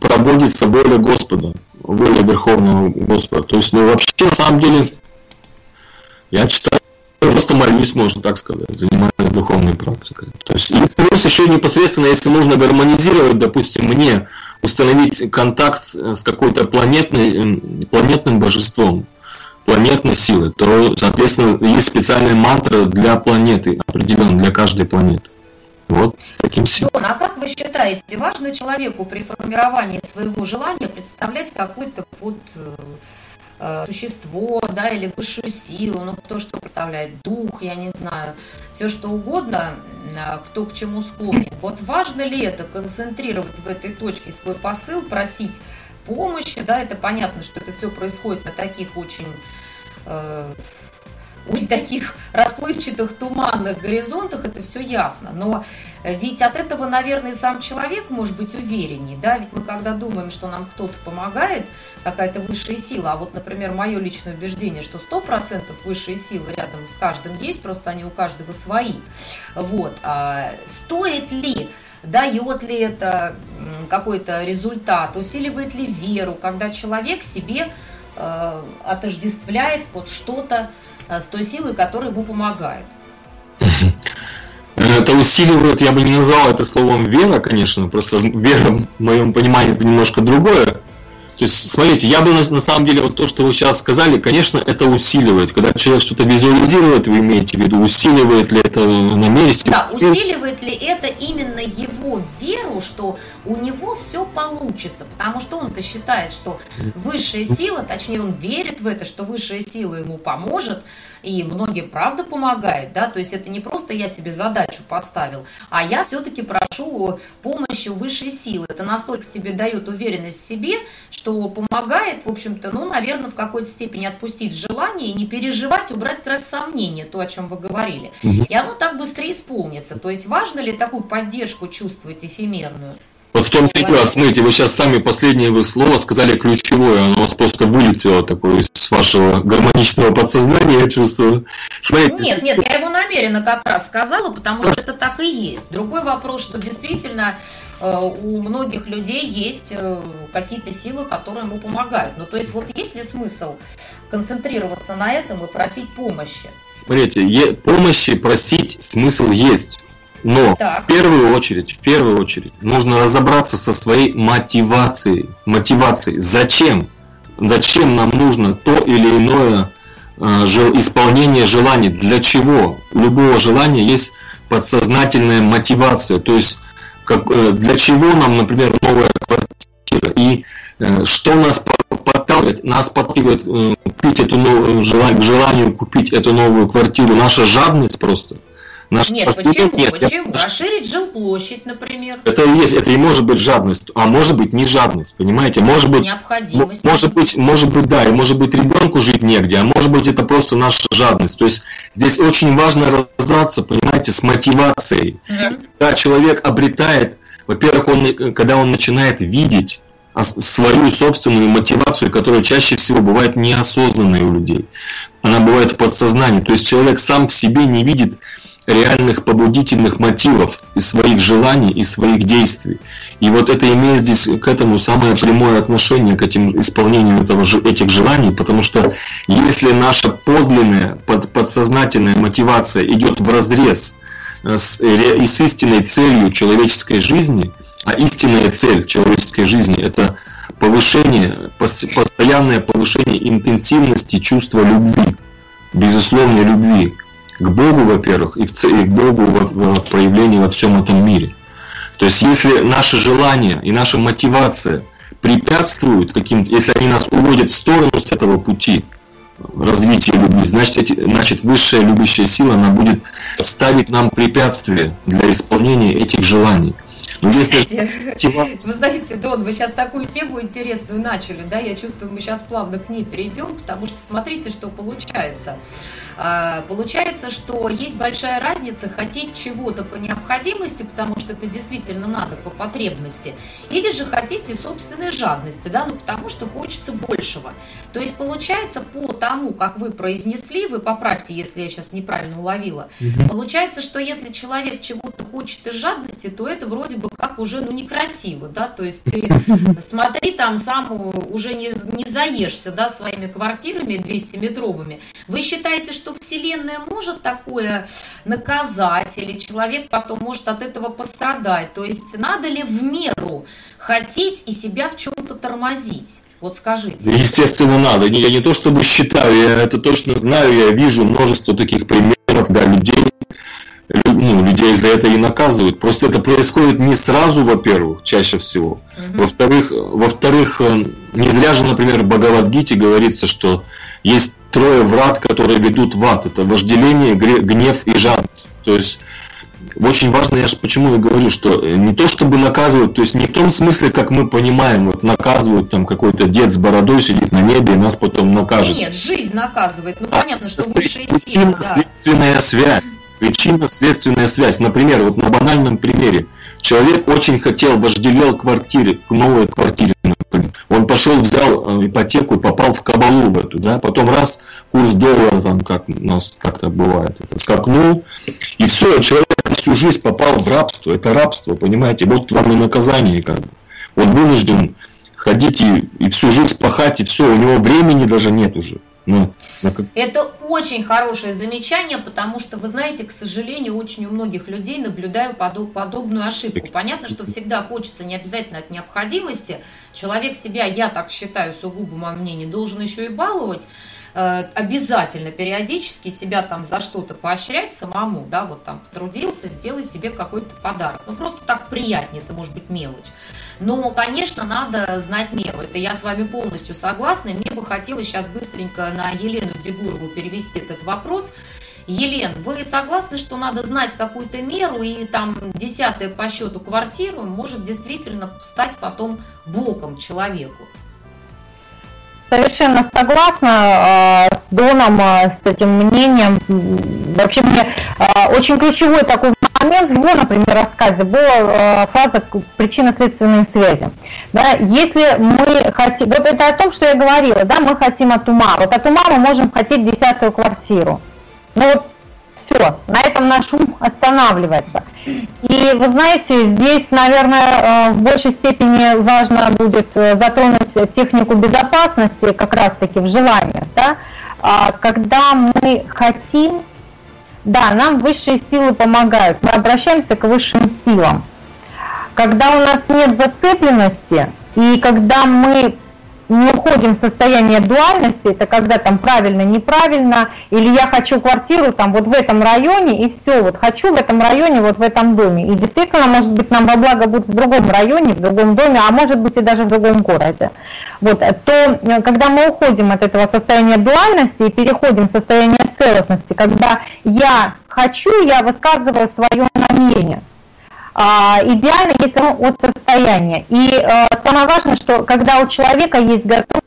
проводится воля Господа, воля Верховного Господа. То есть, ну вообще на самом деле я читаю просто молюсь, можно так сказать, занимаюсь духовной практикой. То есть, и плюс еще непосредственно, если нужно гармонизировать, допустим, мне установить контакт с какой-то планетной, планетным божеством, планетной силы, то, соответственно, есть специальная мантра для планеты, определенно для каждой планеты. Вот таким силам. Дон, а как вы считаете, важно человеку при формировании своего желания представлять какой-то вот э, существо, да, или высшую силу, ну, кто что представляет, дух, я не знаю, все что угодно, э, кто к чему склонен. Вот важно ли это, концентрировать в этой точке свой посыл, просить помощи, да, это понятно, что это все происходит на таких очень э, у таких расплывчатых туманных горизонтах это все ясно. Но ведь от этого, наверное, сам человек может быть увереннее. Да? Ведь мы когда думаем, что нам кто-то помогает, какая-то высшая сила, а вот, например, мое личное убеждение, что 100% высшие силы рядом с каждым есть, просто они у каждого свои. Вот. А стоит ли дает ли это какой-то результат, усиливает ли веру, когда человек себе э, отождествляет вот что-то, Э, с той силой, которая ему помогает. Это усиливает, я бы не назвал это словом вера, конечно, просто вера в моем понимании это немножко другое. То есть, смотрите, я бы на, на самом деле, вот то, что вы сейчас сказали, конечно, это усиливает. Когда человек что-то визуализирует, вы имеете в виду, усиливает ли это на месте? Да, усиливает ли это именно его веру, что у него все получится? Потому что он-то считает, что высшая сила, точнее, он верит в это, что высшая сила ему поможет, и многим правда помогает, да, то есть это не просто я себе задачу поставил, а я все-таки прошу помощи высшей силы. Это настолько тебе дает уверенность в себе, что помогает, в общем-то, ну, наверное, в какой-то степени отпустить желание и не переживать, убрать как раз сомнения, то, о чем вы говорили. И оно так быстрее исполнится. То есть важно ли такую поддержку чувствовать эфемерную? Вот в том-то и дело, смотрите, вы сейчас сами последнее вы слово сказали ключевое, оно у вас просто вылетело такое из вашего гармоничного подсознания, я чувствую. Смотрите. Нет, нет, я его намеренно как раз сказала, потому что это так и есть. Другой вопрос, что действительно э, у многих людей есть э, какие-то силы, которые ему помогают. Ну, то есть вот есть ли смысл концентрироваться на этом и просить помощи? Смотрите, помощи просить смысл есть. Но так. в первую очередь, в первую очередь, нужно разобраться со своей мотивацией. Мотивацией. Зачем? Зачем нам нужно то или иное э, исполнение желаний? Для чего? У любого желания есть подсознательная мотивация. То есть, как, э, для чего нам, например, новая квартира? И э, что нас подталкивает? Нас подталкивает купить эту новую, желание, желанию купить эту новую квартиру. Наша жадность просто – Наш нет, почему? Нет, почему? Я... Расширить жилплощадь, например. Это и есть, это и может быть жадность, а может быть не жадность, понимаете? Может быть, необходимость. Может быть, может быть, да, и может быть ребенку жить негде, а может быть это просто наша жадность. То есть здесь очень важно разобраться, понимаете, с мотивацией. Mm-hmm. Когда человек обретает, во-первых, он, когда он начинает видеть свою собственную мотивацию, которая чаще всего бывает неосознанной у людей. Она бывает в подсознании. То есть человек сам в себе не видит реальных побудительных мотивов и своих желаний и своих действий. И вот это имеет здесь к этому самое прямое отношение, к этим исполнению этого, этих желаний, потому что если наша подлинная, под, подсознательная мотивация идет в разрез э, с, и с истинной целью человеческой жизни, а истинная цель человеческой жизни – это повышение, постоянное повышение интенсивности чувства любви, безусловной любви, к Богу, во-первых, и, в, и к Богу в, в проявлении во всем этом мире. То есть, если наши желания и наша мотивация препятствуют каким-то, если они нас уводят в сторону с этого пути развития любви, значит, эти, значит высшая любящая сила, она будет ставить нам препятствия для исполнения этих желаний. Вы знаете, Дон, вы сейчас такую тему интересную начали, да, я чувствую, мы сейчас плавно к ней перейдем, потому что смотрите, что получается. А, получается, что есть большая разница хотеть чего-то по необходимости, потому что это действительно надо по потребности, или же хотите собственной жадности, да, ну потому что хочется большего. То есть получается по тому, как вы произнесли, вы поправьте, если я сейчас неправильно уловила, получается, что если человек чего-то хочет из жадности, то это вроде бы как уже ну некрасиво, да, то есть ты смотри там сам уже не, не заешься, да, своими квартирами 200-метровыми. Вы считаете, что что Вселенная может такое наказать, или человек потом может от этого пострадать. То есть надо ли в меру хотеть и себя в чем-то тормозить? Вот скажите. Естественно, надо. Я не то чтобы считаю, я это точно знаю, я вижу множество таких примеров, да, людей, ну, людей за это и наказывают. Просто это происходит не сразу, во-первых, чаще всего. Угу. Во-вторых, во-вторых, э, не зря же, например, в Бхагавадгите говорится, что есть трое врат, которые ведут в ад. Это вожделение, гнев и жадность. То есть очень важно, я же почему я говорю, что не то чтобы наказывают, то есть не в том смысле, как мы понимаем, вот наказывают там какой-то дед с бородой сидит на небе и нас потом накажет. Нет, жизнь наказывает. Ну а, понятно, что высшие силы. Да. Следственная связь. Причинно-следственная связь. Например, вот на банальном примере. Человек очень хотел, вожделел квартире, к новой квартире, например. Он пошел, взял э, ипотеку и попал в кабалу в эту, да, потом раз курс доллара, там, как у нас как-то бывает, это скакнул, и все, человек всю жизнь попал в рабство, это рабство, понимаете, вот вам и наказание, как бы. Он вынужден ходить и, и всю жизнь пахать, и все, у него времени даже нет уже Ну, ну Это очень хорошее замечание, потому что, вы знаете, к сожалению, очень у многих людей наблюдаю подоб, подобную ошибку. Понятно, что всегда хочется не обязательно от необходимости. Человек себя, я так считаю, сугубо мое мнение, должен еще и баловать. Э, обязательно периодически себя там за что-то поощрять самому, да, вот там потрудился, сделай себе какой-то подарок. Ну, просто так приятнее, это может быть мелочь. Но, конечно, надо знать меру. Это я с вами полностью согласна. Мне бы хотелось сейчас быстренько на Елену Дегурову перевести этот вопрос. Елен, вы согласны, что надо знать какую-то меру, и там десятая по счету квартиру может действительно стать потом боком человеку? Совершенно согласна э, с Доном, э, с этим мнением. Вообще мне э, очень ключевой такой момент в его, например, рассказе была фраза причинно-следственной связи. Да, если мы хотим, вот это о том, что я говорила, да, мы хотим от ума. Вот от ума мы можем хотеть десятую квартиру. Ну вот все, на этом наш ум останавливается. И вы знаете, здесь, наверное, э, в большей степени важно будет э, затронуть технику безопасности как раз-таки в желаниях. Да? А, когда мы хотим, да, нам высшие силы помогают, мы обращаемся к высшим силам. Когда у нас нет зацепленности, и когда мы не уходим в состояние дуальности, это когда там правильно, неправильно, или я хочу квартиру там вот в этом районе, и все, вот хочу в этом районе, вот в этом доме. И действительно, может быть, нам во благо будет в другом районе, в другом доме, а может быть и даже в другом городе. Вот, то когда мы уходим от этого состояния дуальности и переходим в состояние целостности, когда я хочу, я высказываю свое намерение. А, идеально, если он от состояния. И э, самое важное, что когда у человека есть готовность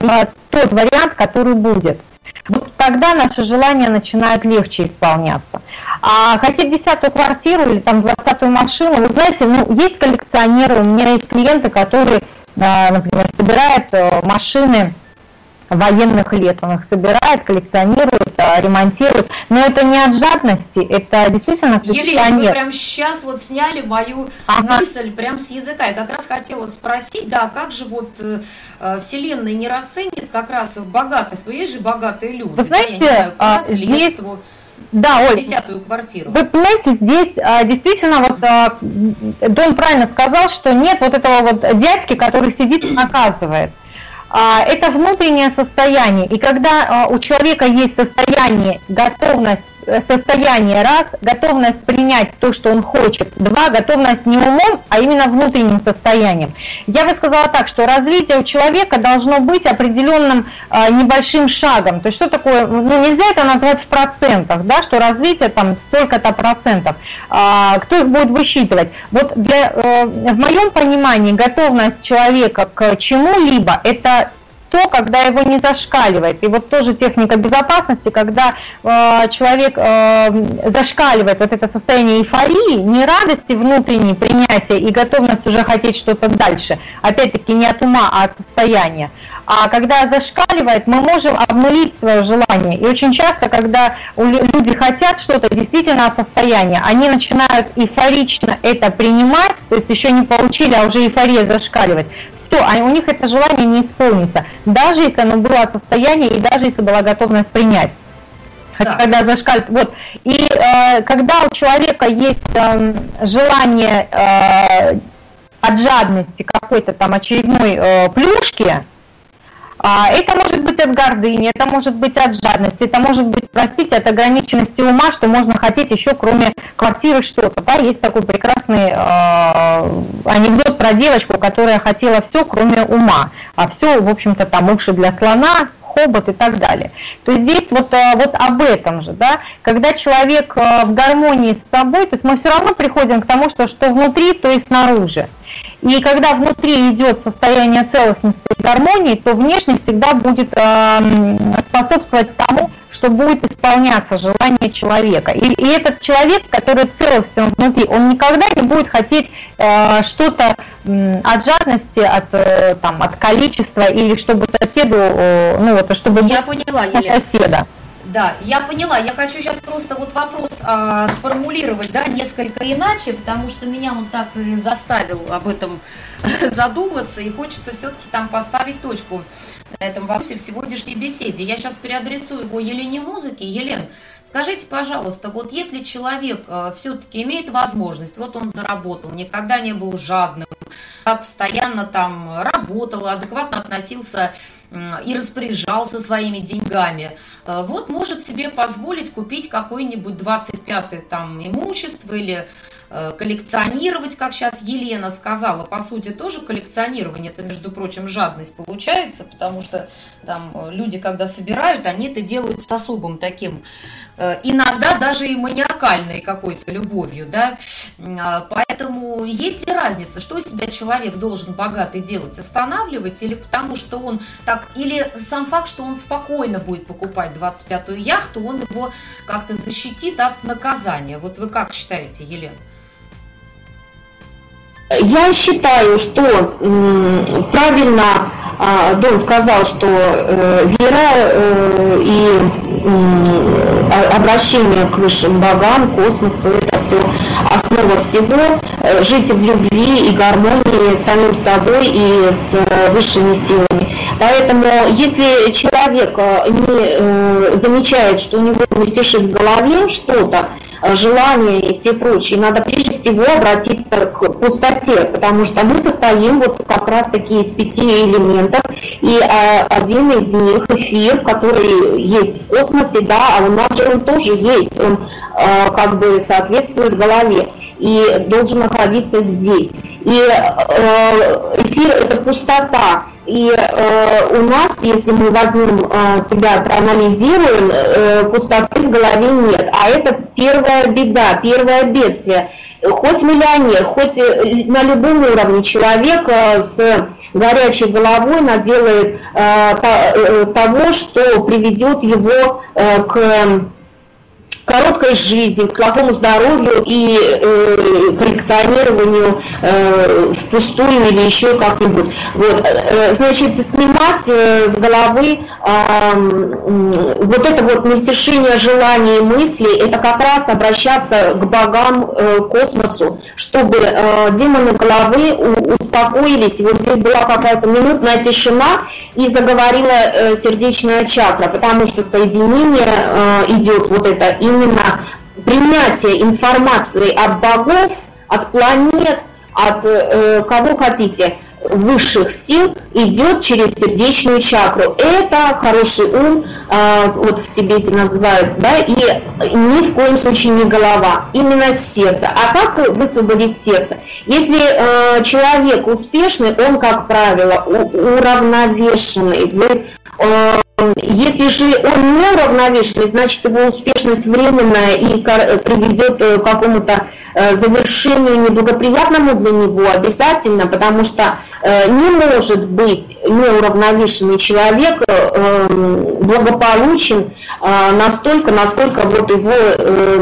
на тот вариант, который будет, вот тогда наши желания начинают легче исполняться. А хотеть десятую квартиру или там двадцатую машину, вы знаете, ну, есть коллекционеры, у меня есть клиенты, которые, э, например, собирают э, машины военных лет. Он их собирает, коллекционирует, а, ремонтирует. Но это не от жадности, это действительно коллекционер. Елена, вы прям сейчас вот сняли мою ага. мысль прям с языка. Я как раз хотела спросить, да, как же вот э, э Вселенная не расценит как раз богатых, ну есть же богатые люди. Вы знаете, да, знаю, по а, здесь... Да, Оль, десятую квартиру. Вы понимаете, здесь а, действительно вот а, Дон правильно сказал, что нет вот этого вот дядьки, который сидит и наказывает. А, это внутреннее состояние. И когда а, у человека есть состояние, готовность состояние, раз, готовность принять то, что он хочет, два, готовность не умом, а именно внутренним состоянием. Я бы сказала так, что развитие у человека должно быть определенным э, небольшим шагом. То есть что такое, ну нельзя это назвать в процентах, да, что развитие там столько-то процентов. А, кто их будет высчитывать? Вот для, э, в моем понимании готовность человека к чему-либо это то, когда его не зашкаливает. И вот тоже техника безопасности, когда э, человек э, зашкаливает вот это состояние эйфории, не радости внутренней принятия и готовность уже хотеть что-то дальше, опять-таки не от ума, а от состояния. А когда зашкаливает, мы можем обнулить свое желание. И очень часто, когда люди хотят что-то действительно от состояния, они начинают эйфорично это принимать, то есть еще не получили, а уже эйфория зашкаливает все, а у них это желание не исполнится, даже если оно было от состояния и даже если была готовность принять. Да. Когда зашкалит, вот. И э, когда у человека есть э, желание э, от жадности какой-то там очередной э, плюшки, а, это может быть от гордыни, это может быть от жадности, это может быть, простите, от ограниченности ума, что можно хотеть еще кроме квартиры что-то. Да? Есть такой прекрасный э, анекдот про девочку, которая хотела все, кроме ума. А все, в общем-то, там уши для слона, хобот и так далее. То есть здесь вот, э, вот об этом же, да, когда человек в гармонии с собой, то есть мы все равно приходим к тому, что что внутри, то и снаружи. И когда внутри идет состояние целостности и гармонии, то внешне всегда будет э, способствовать тому, что будет исполняться желание человека. И, и этот человек, который целостен внутри, он никогда не будет хотеть э, что-то э, от жадности, от, э, там, от количества или чтобы соседу, э, ну вот, чтобы Я поняла, соседа. Да, я поняла. Я хочу сейчас просто вот вопрос а, сформулировать, да, несколько иначе, потому что меня он так и заставил об этом задуматься, и хочется все-таки там поставить точку на этом вопросе в сегодняшней беседе. Я сейчас переадресую его Елене Музыке. Елен, скажите, пожалуйста, вот если человек а, все-таки имеет возможность, вот он заработал, никогда не был жадным, а постоянно там работал, адекватно относился и распоряжался своими деньгами, э, вот может себе позволить купить какой-нибудь 25-й там имущество или коллекционировать, как сейчас Елена сказала, по сути тоже коллекционирование, это, между прочим, жадность получается, потому что там э, люди, когда собирают, они это делают с особым таким, э, иногда даже и маниакальной какой-то любовью, да, поэтому есть ли разница, что себя человек должен богатый делать, останавливать или потому что он так, или сам факт, что он спокойно будет покупать 25-ю яхту, он его как-то защитит от наказания, вот вы как считаете, Елена? Я считаю, что правильно а, Дон сказал, что э, вера э, и обращение к высшим богам, космосу, это все основа всего. Э, жить в любви и гармонии с самим собой и с высшими силами. Поэтому, если человек не замечает, что у него мельтешит в голове что-то, желания и все прочее. Надо прежде всего обратиться к пустоте, потому что мы состоим вот как раз таки из пяти элементов, и а, один из них эфир, который есть в космосе, да, а у нас же он тоже есть, он а, как бы соответствует голове и должен находиться здесь. И э, эфир это пустота. И э, у нас, если мы возьмем э, себя, проанализируем, э, пустоты в голове нет. А это первая беда, первое бедствие. Хоть миллионер, хоть э, на любом уровне человек э, с горячей головой наделает э, э, того, что приведет его э, к короткой жизни, к плохому здоровью и э, коллекционированию э, впустую или еще как-нибудь. Вот, э, значит, снимать э, с головы э, вот это вот мельтешение желаний и мыслей, это как раз обращаться к богам, э, космосу, чтобы э, демоны головы успокоились. И вот здесь была какая-то минутная тишина и заговорила э, сердечная чакра, потому что соединение э, идет вот это именно именно принятие информации от богов, от планет, от э, кого хотите, высших сил идет через сердечную чакру. Это хороший ум, э, вот в Тибете называют, да, и ни в коем случае не голова, именно сердце. А как высвободить сердце? Если э, человек успешный, он, как правило, уравновешенный. Вы э, если же он не уравновешенный, значит его успешность временная и приведет э, к какому-то э, завершению неблагоприятному для него обязательно, потому что э, не может быть неуравновешенный человек благополучен настолько, насколько вот его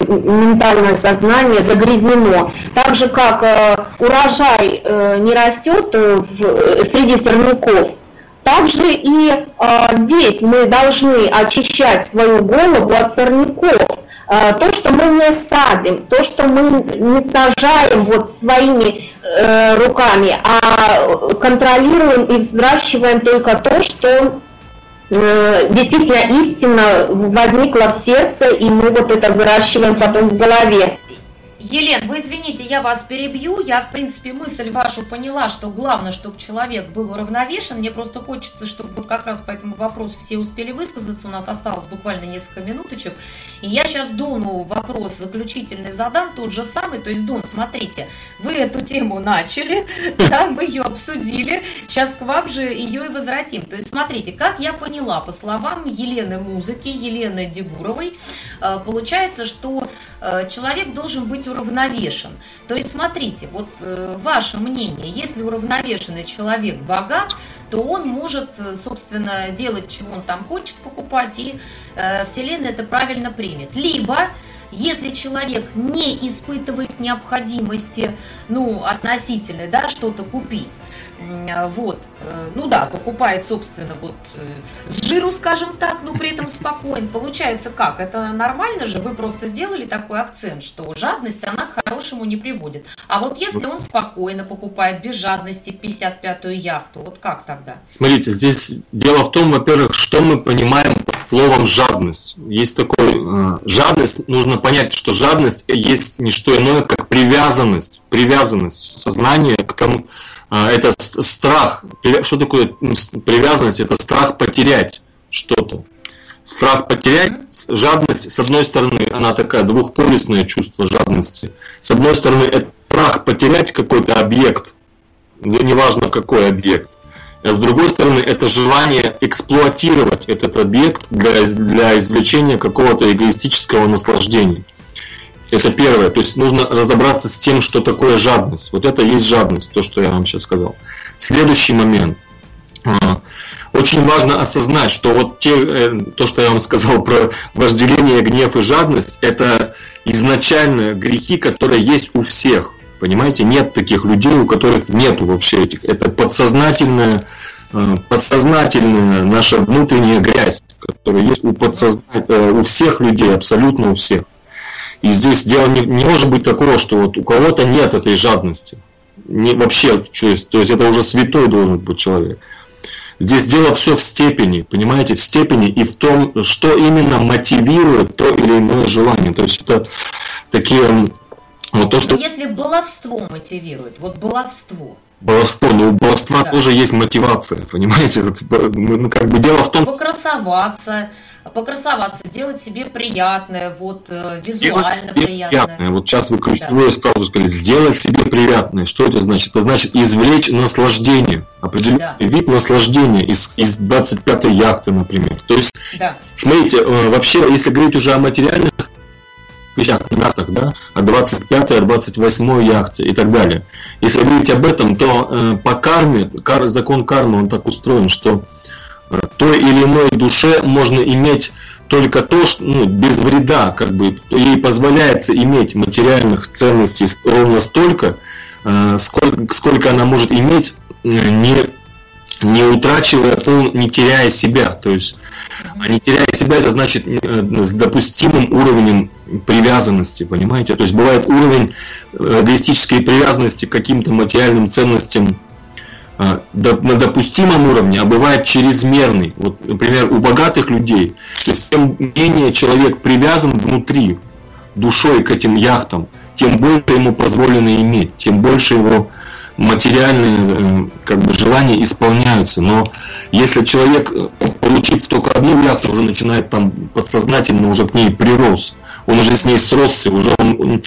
ментальное сознание загрязнено. Так же, как урожай не растет среди сорняков, также и э, здесь мы должны очищать свою голову от сорняков. Э, то, что мы не садим, то, что мы не сажаем вот своими э, руками, а контролируем и взращиваем только то, что э, действительно истинно возникло в сердце, и мы вот это выращиваем потом в голове. Елен, вы извините, я вас перебью. Я, в принципе, мысль вашу поняла, что главное, чтобы человек был уравновешен. Мне просто хочется, чтобы вот как раз по этому вопросу все успели высказаться. У нас осталось буквально несколько минуточек. И я сейчас Дону вопрос заключительный задам, тот же самый. То есть, Дон, смотрите, вы эту тему начали, да, мы ее обсудили. Сейчас к вам же ее и возвратим. То есть, смотрите, как я поняла, по словам Елены Музыки, Елены Дегуровой, э, получается, что э, человек должен быть уравновешен. То есть, смотрите, вот э, ваше мнение, если уравновешенный человек богат, то он может, э, собственно, делать, чего он там хочет покупать, и э, Вселенная это правильно примет. Либо если человек не испытывает необходимости, ну, относительно, да, что-то купить, Вот, э, ну да, покупает, собственно, вот э, с жиру, скажем так, но при этом спокоен. Получается как? Это нормально же? Вы просто сделали такой акцент, что жадность, она к хорошему не приводит. А вот если он спокойно покупает, без жадности 55-ю яхту, вот как тогда? Смотрите, здесь дело в том, во-первых, что мы понимаем под словом жадность. Есть такой, э, жадность, нужно понять, что жадность есть не что иное, как привязанность, привязанность сознания к тому, а, это страх. Что такое привязанность? Это страх потерять что-то. Страх потерять, жадность, с одной стороны, она такая двухполюсное чувство жадности. С одной стороны, это страх потерять какой-то объект, неважно какой объект. А с другой стороны, это желание эксплуатировать этот объект для, для извлечения какого-то эгоистического наслаждения. Это первое. То есть нужно разобраться с тем, что такое жадность. Вот это есть жадность, то, что я вам сейчас сказал. Следующий момент. А, очень важно осознать, что вот те, э, то, что я вам сказал про вожделение, гнев и жадность, это изначально грехи, которые есть у всех. Понимаете, нет таких людей, у которых нету вообще этих. Это подсознательная, э, подсознательная наша внутренняя грязь, которая есть у, подсозна... Э, у всех людей, абсолютно у всех. И здесь дело не, не может быть такого, что вот у кого-то нет этой жадности. Не, вообще, то есть, то есть это уже святой должен быть человек. Здесь дело все в степени, понимаете, в степени и в том, что именно мотивирует то или иное желание. То есть это такие вот то, что... Но если баловство мотивирует, вот баловство, баловство, но у баловства да. тоже есть мотивация, понимаете? Вот, ну, как бы дело в том... Покрасоваться, покрасоваться, сделать себе приятное, вот э, визуально себе приятное. приятное. Вот сейчас вы ключевую да. фразу сказали, сделать себе приятное. Что это значит? Это значит извлечь наслаждение, определенный да. вид наслаждения из, из 25-й яхты, например. То есть, да. смотрите, э, вообще, если говорить уже о материальных яхтах, да, о 25 о 28 яхте и так далее. Если говорить об этом, то э, по карме, кар, закон кармы, он так устроен, что той или иной душе можно иметь только то, что ну, без вреда, как бы ей позволяется иметь материальных ценностей ровно столько, э, сколько, сколько она может иметь, э, не, не утрачивая, не теряя себя. То есть, а не теряя себя, это значит э, с допустимым уровнем привязанности, понимаете? То есть бывает уровень эгоистической привязанности к каким-то материальным ценностям а, на допустимом уровне, а бывает чрезмерный. Вот, например, у богатых людей, то есть тем менее человек привязан внутри душой к этим яхтам, тем больше ему позволено иметь, тем больше его материальные э, как бы, желания исполняются. Но если человек, э, получив только одну яхту, уже начинает там подсознательно уже к ней прирос, он уже с ней сросся, уже он, он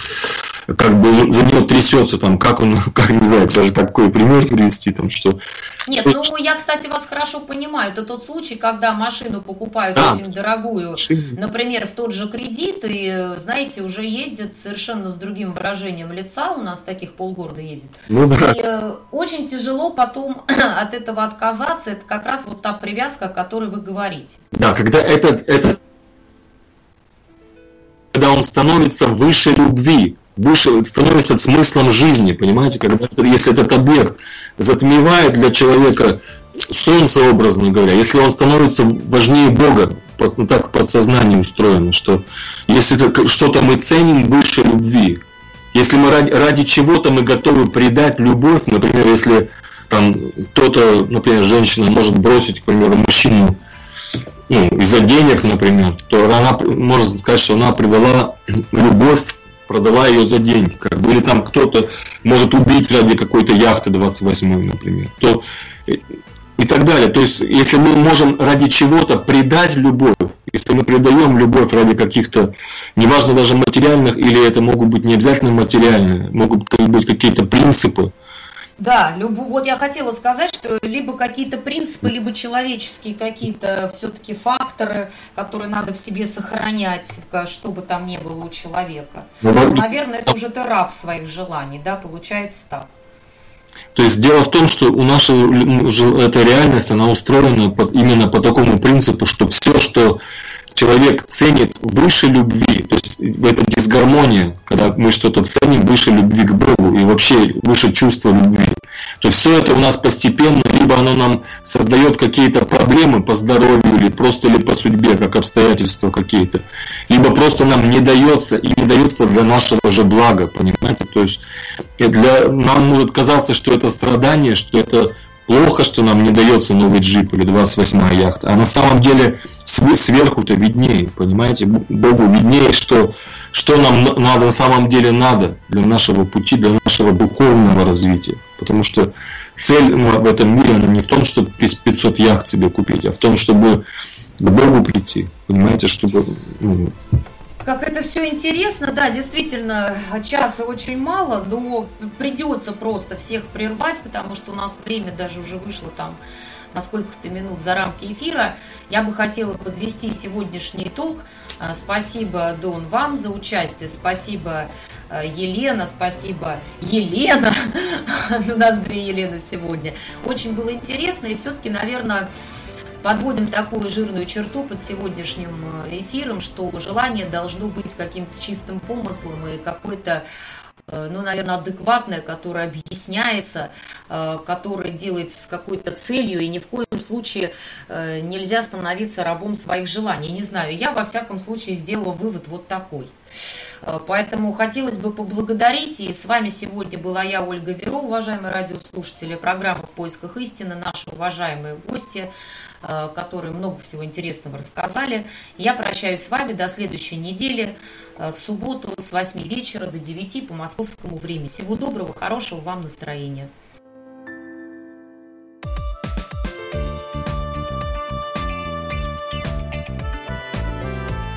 как бы за него трясется, там, как он, как не знаю, даже какой пример привести, там, что... Нет, ну, я, кстати, вас хорошо понимаю, это тот случай, когда машину покупают да. очень дорогую, например, в тот же кредит, и, знаете, уже ездят совершенно с другим выражением лица, у нас таких полгорода ездит, ну, да. и э, очень тяжело потом от этого отказаться, это как раз вот та привязка, о которой вы говорите. Да, когда этот, этот когда он становится выше любви, выше, становится смыслом жизни, понимаете, когда если этот объект затмевает для человека солнце, образно говоря, если он становится важнее Бога, ну, так подсознание устроено, что если что-то мы ценим выше любви, если мы ради, ради чего-то мы готовы предать любовь, например, если там кто-то, например, женщина может бросить, к примеру, мужчину ну, из-за денег, например, то она, можно сказать, что она предала любовь продала ее за деньги. Как бы, или там кто-то может убить ради какой-то яхты 28 например. То, и так далее. То есть, если мы можем ради чего-то предать любовь, если мы предаем любовь ради каких-то, неважно даже материальных, или это могут быть не обязательно материальные, могут быть какие-то принципы, да, любу, вот я хотела сказать, что либо какие-то принципы, либо человеческие какие-то все-таки факторы, которые надо в себе сохранять, что бы там ни было у человека. Ну, Наверное, это уже ты раб своих желаний, да, получается так. То есть дело в том, что у нашей эта реальность, она устроена под, именно по такому принципу, что все, что человек ценит выше любви, то есть это дисгармония, когда мы что-то ценим выше любви к Богу и вообще выше чувства любви. То все это у нас постепенно, либо оно нам создает какие-то проблемы по здоровью, или просто или по судьбе, как обстоятельства какие-то, либо просто нам не дается и не дается для нашего же блага, понимаете? То есть для, нам может казаться, что это страдание, что это плохо, что нам не дается новый джип или 28-я яхта, а на самом деле сверху-то виднее, понимаете, Богу виднее, что, что нам надо на самом деле надо для нашего пути, для нашего духовного развития. Потому что цель в этом мире, она не в том, чтобы 500 яхт себе купить, а в том, чтобы к Богу прийти, понимаете, чтобы ну, как это все интересно, да, действительно, часа очень мало, но придется просто всех прервать, потому что у нас время даже уже вышло там на сколько-то минут за рамки эфира. Я бы хотела подвести сегодняшний итог. А, спасибо, Дон, вам за участие. Спасибо, а, Елена. Спасибо, Елена. У нас две Елены сегодня. Очень было интересно. И все-таки, наверное, подводим такую жирную черту под сегодняшним э, эфиром, что желание должно быть каким-то чистым помыслом и какой-то э, ну, наверное, адекватное, которое объясняется, э, которое делается с какой-то целью, и ни в коем случае нельзя становиться рабом своих желаний. Не знаю, я во всяком случае сделала вывод вот такой. Поэтому хотелось бы поблагодарить. И с вами сегодня была я, Ольга Веро, уважаемые радиослушатели, программа «В поисках истины», наши уважаемые гости, Э, которые много всего интересного рассказали. Я прощаюсь с вами до следующей недели э, в субботу с 8 вечера до 9 по московскому времени. Всего доброго, хорошего вам настроения.